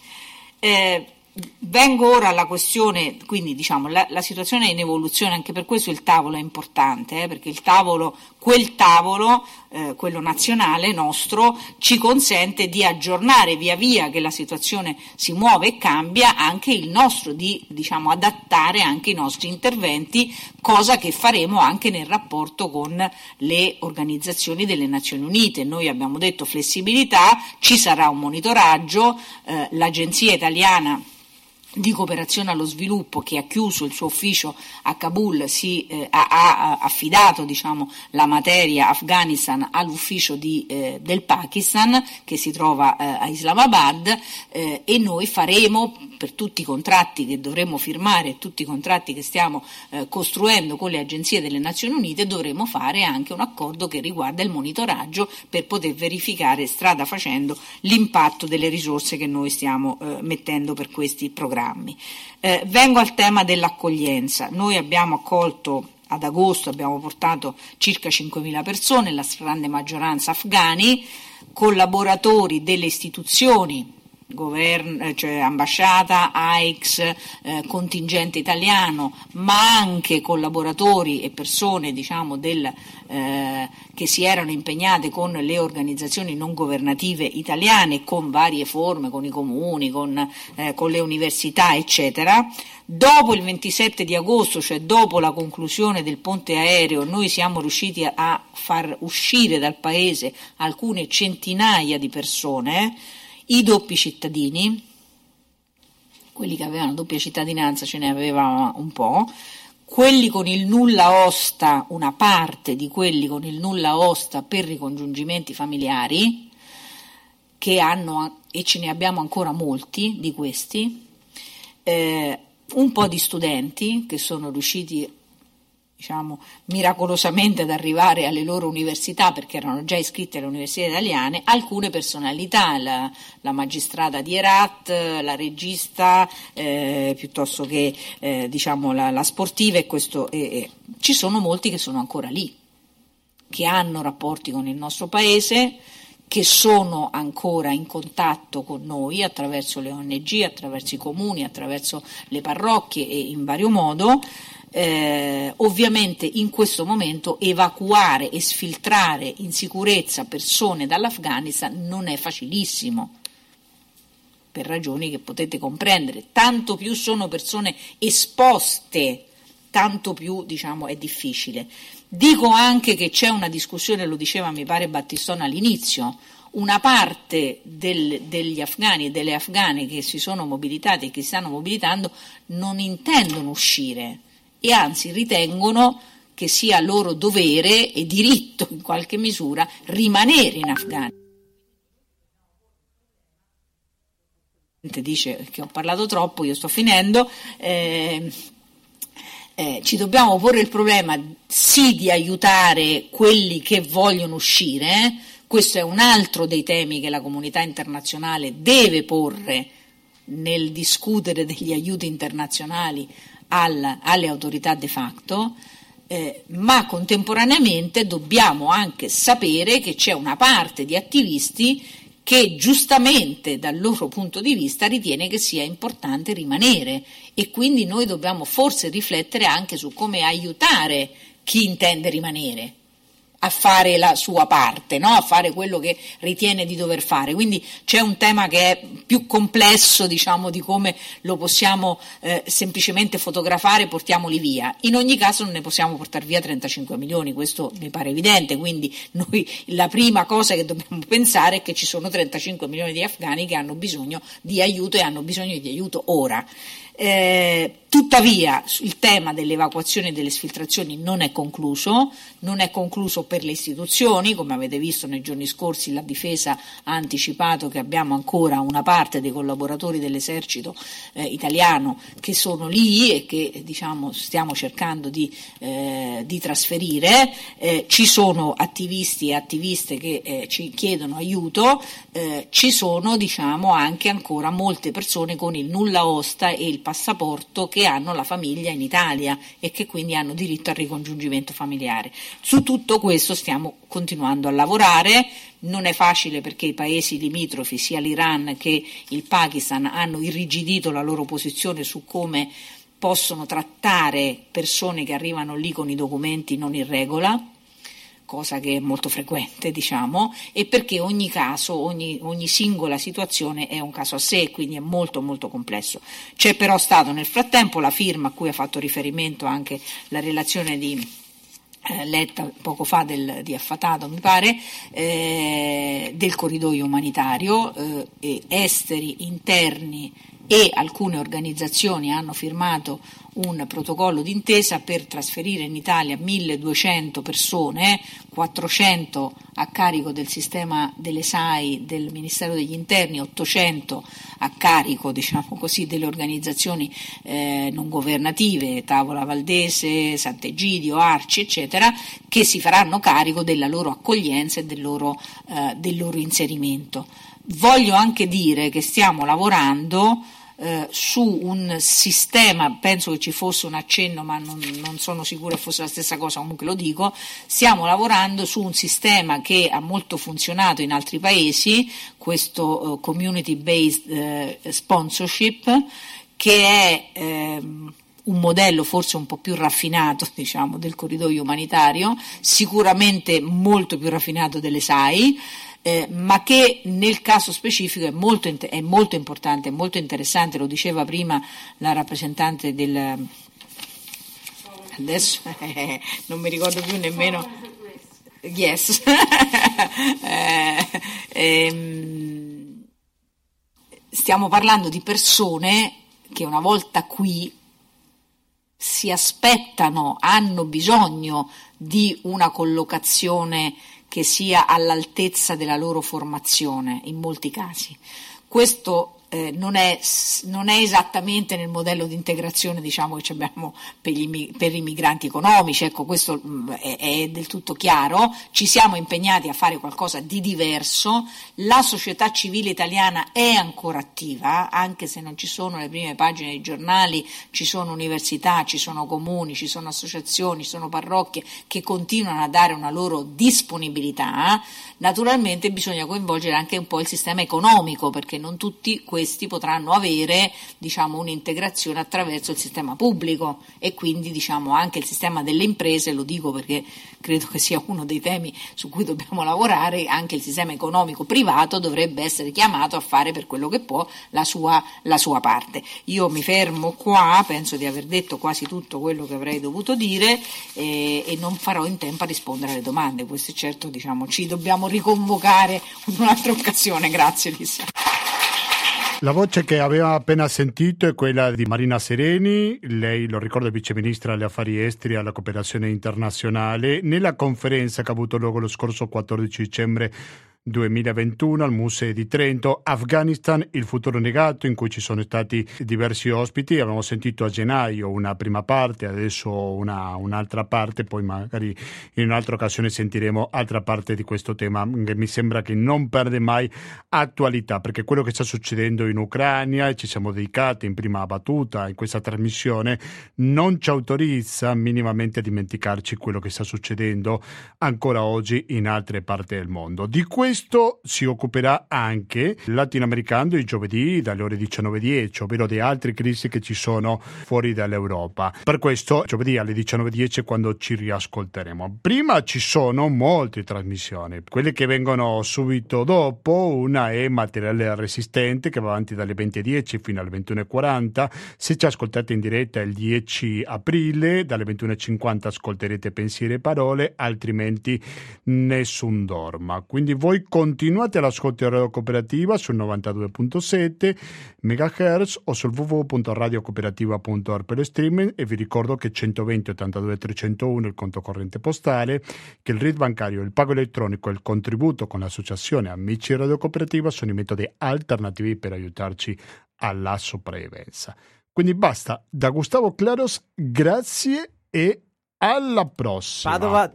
Eh, Vengo ora alla questione, quindi diciamo la, la, situazione è in evoluzione, anche per questo il tavolo è importante, eh, perché tavolo, quel tavolo, eh, quello nazionale nostro, ci consente di aggiornare via via che la situazione si muove e cambia anche il nostro, di diciamo, adattare anche i nostri interventi, cosa che faremo anche nel rapporto con le organizzazioni delle Nazioni Unite. Noi abbiamo detto flessibilità, ci sarà un monitoraggio, eh, l'agenzia italiana di cooperazione allo sviluppo che ha chiuso il suo ufficio a Kabul si, eh, ha, ha, affidato diciamo, la materia Afghanistan all'ufficio di, eh, del Pakistan che si trova eh, a Islamabad eh, e noi faremo per tutti i contratti che dovremo firmare, tutti i contratti che stiamo eh, costruendo con le agenzie delle Nazioni Unite, dovremo fare anche un accordo che riguarda il monitoraggio per poter verificare strada facendo l'impatto delle risorse che noi stiamo eh, mettendo per questi programmi. Eh, vengo al tema dell'accoglienza. Noi abbiamo accolto ad agosto, abbiamo portato circa 5.000 persone, la stragrande maggioranza afghani, collaboratori delle istituzioni Govern- cioè ambasciata, AIX, eh, contingente italiano, ma anche collaboratori e persone diciamo, del, eh, che si erano impegnate con le organizzazioni non governative italiane, con varie forme, con i comuni, con, eh, con le università, eccetera. Dopo il 27 di agosto, cioè dopo la conclusione del ponte aereo, noi siamo riusciti a far uscire dal paese alcune centinaia di persone i doppi cittadini, quelli che avevano doppia cittadinanza ce ne aveva un po', quelli con il nulla osta, una parte di quelli con il nulla osta per ricongiungimenti familiari, che hanno, e ce ne abbiamo ancora molti di questi, eh, un po' di studenti che sono riusciti diciamo, miracolosamente ad arrivare alle loro università perché erano già iscritti alle università italiane, alcune personalità, la, la magistrata di Herat, la regista, eh, piuttosto che eh, diciamo, la, la, sportiva e questo, eh, ci sono molti che sono ancora lì, che hanno rapporti con il nostro paese, che sono ancora in contatto con noi attraverso le ONG, attraverso i comuni, attraverso le parrocchie e in vario modo. Eh, ovviamente in questo momento evacuare e sfiltrare in sicurezza persone dall'Afghanistan non è facilissimo. per ragioni che potete comprendere. Tanto più sono persone esposte, tanto più diciamo, è difficile. Dico anche che c'è una discussione, lo diceva mi pare Battistone all'inizio, una parte del- degli afghani e delle afghane che si sono mobilitati e che si stanno mobilitando non intendono uscire e anzi ritengono che sia loro dovere e diritto in qualche misura rimanere in Afghanistan. Dice che ho parlato troppo, io sto finendo. eh, eh, ci dobbiamo porre il problema sì di aiutare quelli che vogliono uscire, eh. questo è un altro dei temi che la comunità internazionale deve porre nel discutere degli aiuti internazionali al- alle autorità de facto, eh, ma contemporaneamente dobbiamo anche sapere che c'è una parte di attivisti che giustamente dal loro punto di vista ritiene che sia importante rimanere e quindi noi dobbiamo forse riflettere anche su come aiutare chi intende rimanere a fare la sua parte, no? a fare quello che ritiene di dover fare. Quindi c'è un tema che è più complesso diciamo, di come lo possiamo eh, semplicemente fotografare e portiamoli via. In ogni caso non ne possiamo portare via 35 milioni, questo mi pare evidente, quindi noi la prima cosa che dobbiamo pensare è che ci sono 35 milioni di afghani che hanno bisogno di aiuto e hanno bisogno di aiuto ora. Eh, tuttavia il tema dell'evacuazione e delle sfiltrazioni non è concluso, non è concluso per le istituzioni, come avete visto nei giorni scorsi la difesa ha anticipato che abbiamo ancora una parte dei collaboratori dell'esercito eh, italiano che sono lì e che diciamo, stiamo cercando di, eh, di trasferire, Eh, ci sono attivisti e attiviste che eh, ci chiedono aiuto, eh, ci sono diciamo, anche ancora molte persone con il nulla osta e il passaporto che hanno la famiglia in Italia e che quindi hanno diritto al ricongiungimento familiare. Su tutto questo stiamo continuando a lavorare, non è facile perché i paesi limitrofi, sia l'Iran che il Pakistan, hanno irrigidito la loro posizione su come possono trattare persone che arrivano lì con i documenti non in regola cosa che è molto frequente, diciamo, e perché ogni caso, ogni, ogni singola situazione è un caso a sé, quindi è molto molto complesso. C'è però stato nel frattempo la firma a cui ha fatto riferimento anche la relazione di eh, letta poco fa del, di Affatato, mi pare, eh, del corridoio umanitario, eh, esteri, interni e alcune organizzazioni hanno firmato un protocollo d'intesa per trasferire in Italia 1200 persone, 400 a carico del sistema delle SAI del Ministero degli Interni, 800 a carico diciamo così, delle organizzazioni eh, non governative, Tavola Valdese, Sant'Egidio, Arci, eccetera, che si faranno carico della loro accoglienza e del loro, eh, del loro inserimento. Voglio anche dire che stiamo lavorando eh, su un sistema, penso che ci fosse un accenno, ma non, non sono sicura che fosse la stessa cosa, comunque lo dico, stiamo lavorando su un sistema che ha molto funzionato in altri paesi, questo eh, community based eh, sponsorship, che è ehm, un modello forse un po' più raffinato diciamo, del corridoio umanitario, sicuramente molto più raffinato delle SAI, eh, ma che nel caso specifico è molto, è molto importante, è molto interessante, lo diceva prima la rappresentante del... Adesso eh, non mi ricordo più nemmeno... Yes. Eh, ehm, stiamo parlando di persone che una volta qui si aspettano, hanno bisogno di una collocazione che sia all'altezza della loro formazione in molti casi. Questo eh, non, è, non, è, esattamente nel modello di integrazione diciamo, che abbiamo per gli, per i migranti economici, ecco, questo mh, è, è, del tutto chiaro, ci siamo impegnati a fare qualcosa di diverso, la società civile italiana è ancora attiva, anche se non ci sono le prime pagine dei giornali, ci sono università, ci sono comuni, ci sono associazioni, ci sono parrocchie che continuano a dare una loro disponibilità, naturalmente bisogna coinvolgere anche un po' il sistema economico, perché non tutti quelli questi potranno avere diciamo, un'integrazione attraverso il sistema pubblico e quindi diciamo, anche il sistema delle imprese, lo dico perché credo che sia uno dei temi su cui dobbiamo lavorare, anche il sistema economico privato dovrebbe essere chiamato a fare per quello che può la sua, la sua parte. Io mi fermo qua, penso di aver detto quasi tutto quello che avrei dovuto dire e, e non farò in tempo a rispondere alle domande, questo è certo diciamo, ci dobbiamo riconvocare in un'altra occasione. Grazie Lisa. La voce che aveva appena sentito è quella di Marina Sereni, lei lo ricordo è viceministra agli affari esteri e alla cooperazione internazionale, nella conferenza che ha avuto luogo lo scorso 14 dicembre 2021 al Museo di Trento, Afghanistan, il futuro negato, in cui ci sono stati diversi ospiti. Abbiamo sentito a gennaio una prima parte, adesso una, un'altra parte, poi magari in un'altra occasione sentiremo altra parte di questo tema che mi sembra che non perde mai attualità, perché quello che sta succedendo in Ucraina, e ci siamo dedicati in prima battuta in questa trasmissione, non ci autorizza minimamente a dimenticarci quello che sta succedendo ancora oggi in altre parti del mondo. Di questo si occuperà anche il latinoamericano il giovedì dalle ore 19.10, ovvero di altre crisi che ci sono fuori dall'Europa. Per questo giovedì alle 19.10 è quando ci riascolteremo. Prima ci sono molte trasmissioni, quelle che vengono subito dopo, una è materiale resistente che va avanti dalle 20.10 fino alle 21.40, se ci ascoltate in diretta il 10 aprile, dalle 21.50 ascolterete pensieri e parole, altrimenti nessun dorma. Quindi voi continuate all'ascolto di Radio Cooperativa sul 92.7 MHz o sul www.radiocooperativa.org per streaming e vi ricordo che 120 82 301 il conto corrente postale, che il RID bancario, il pago elettronico e il contributo con l'associazione Amici Radio Cooperativa sono i metodi alternativi per aiutarci alla sopravvivenza. Quindi basta, da Gustavo Claros, grazie e alla prossima. Padova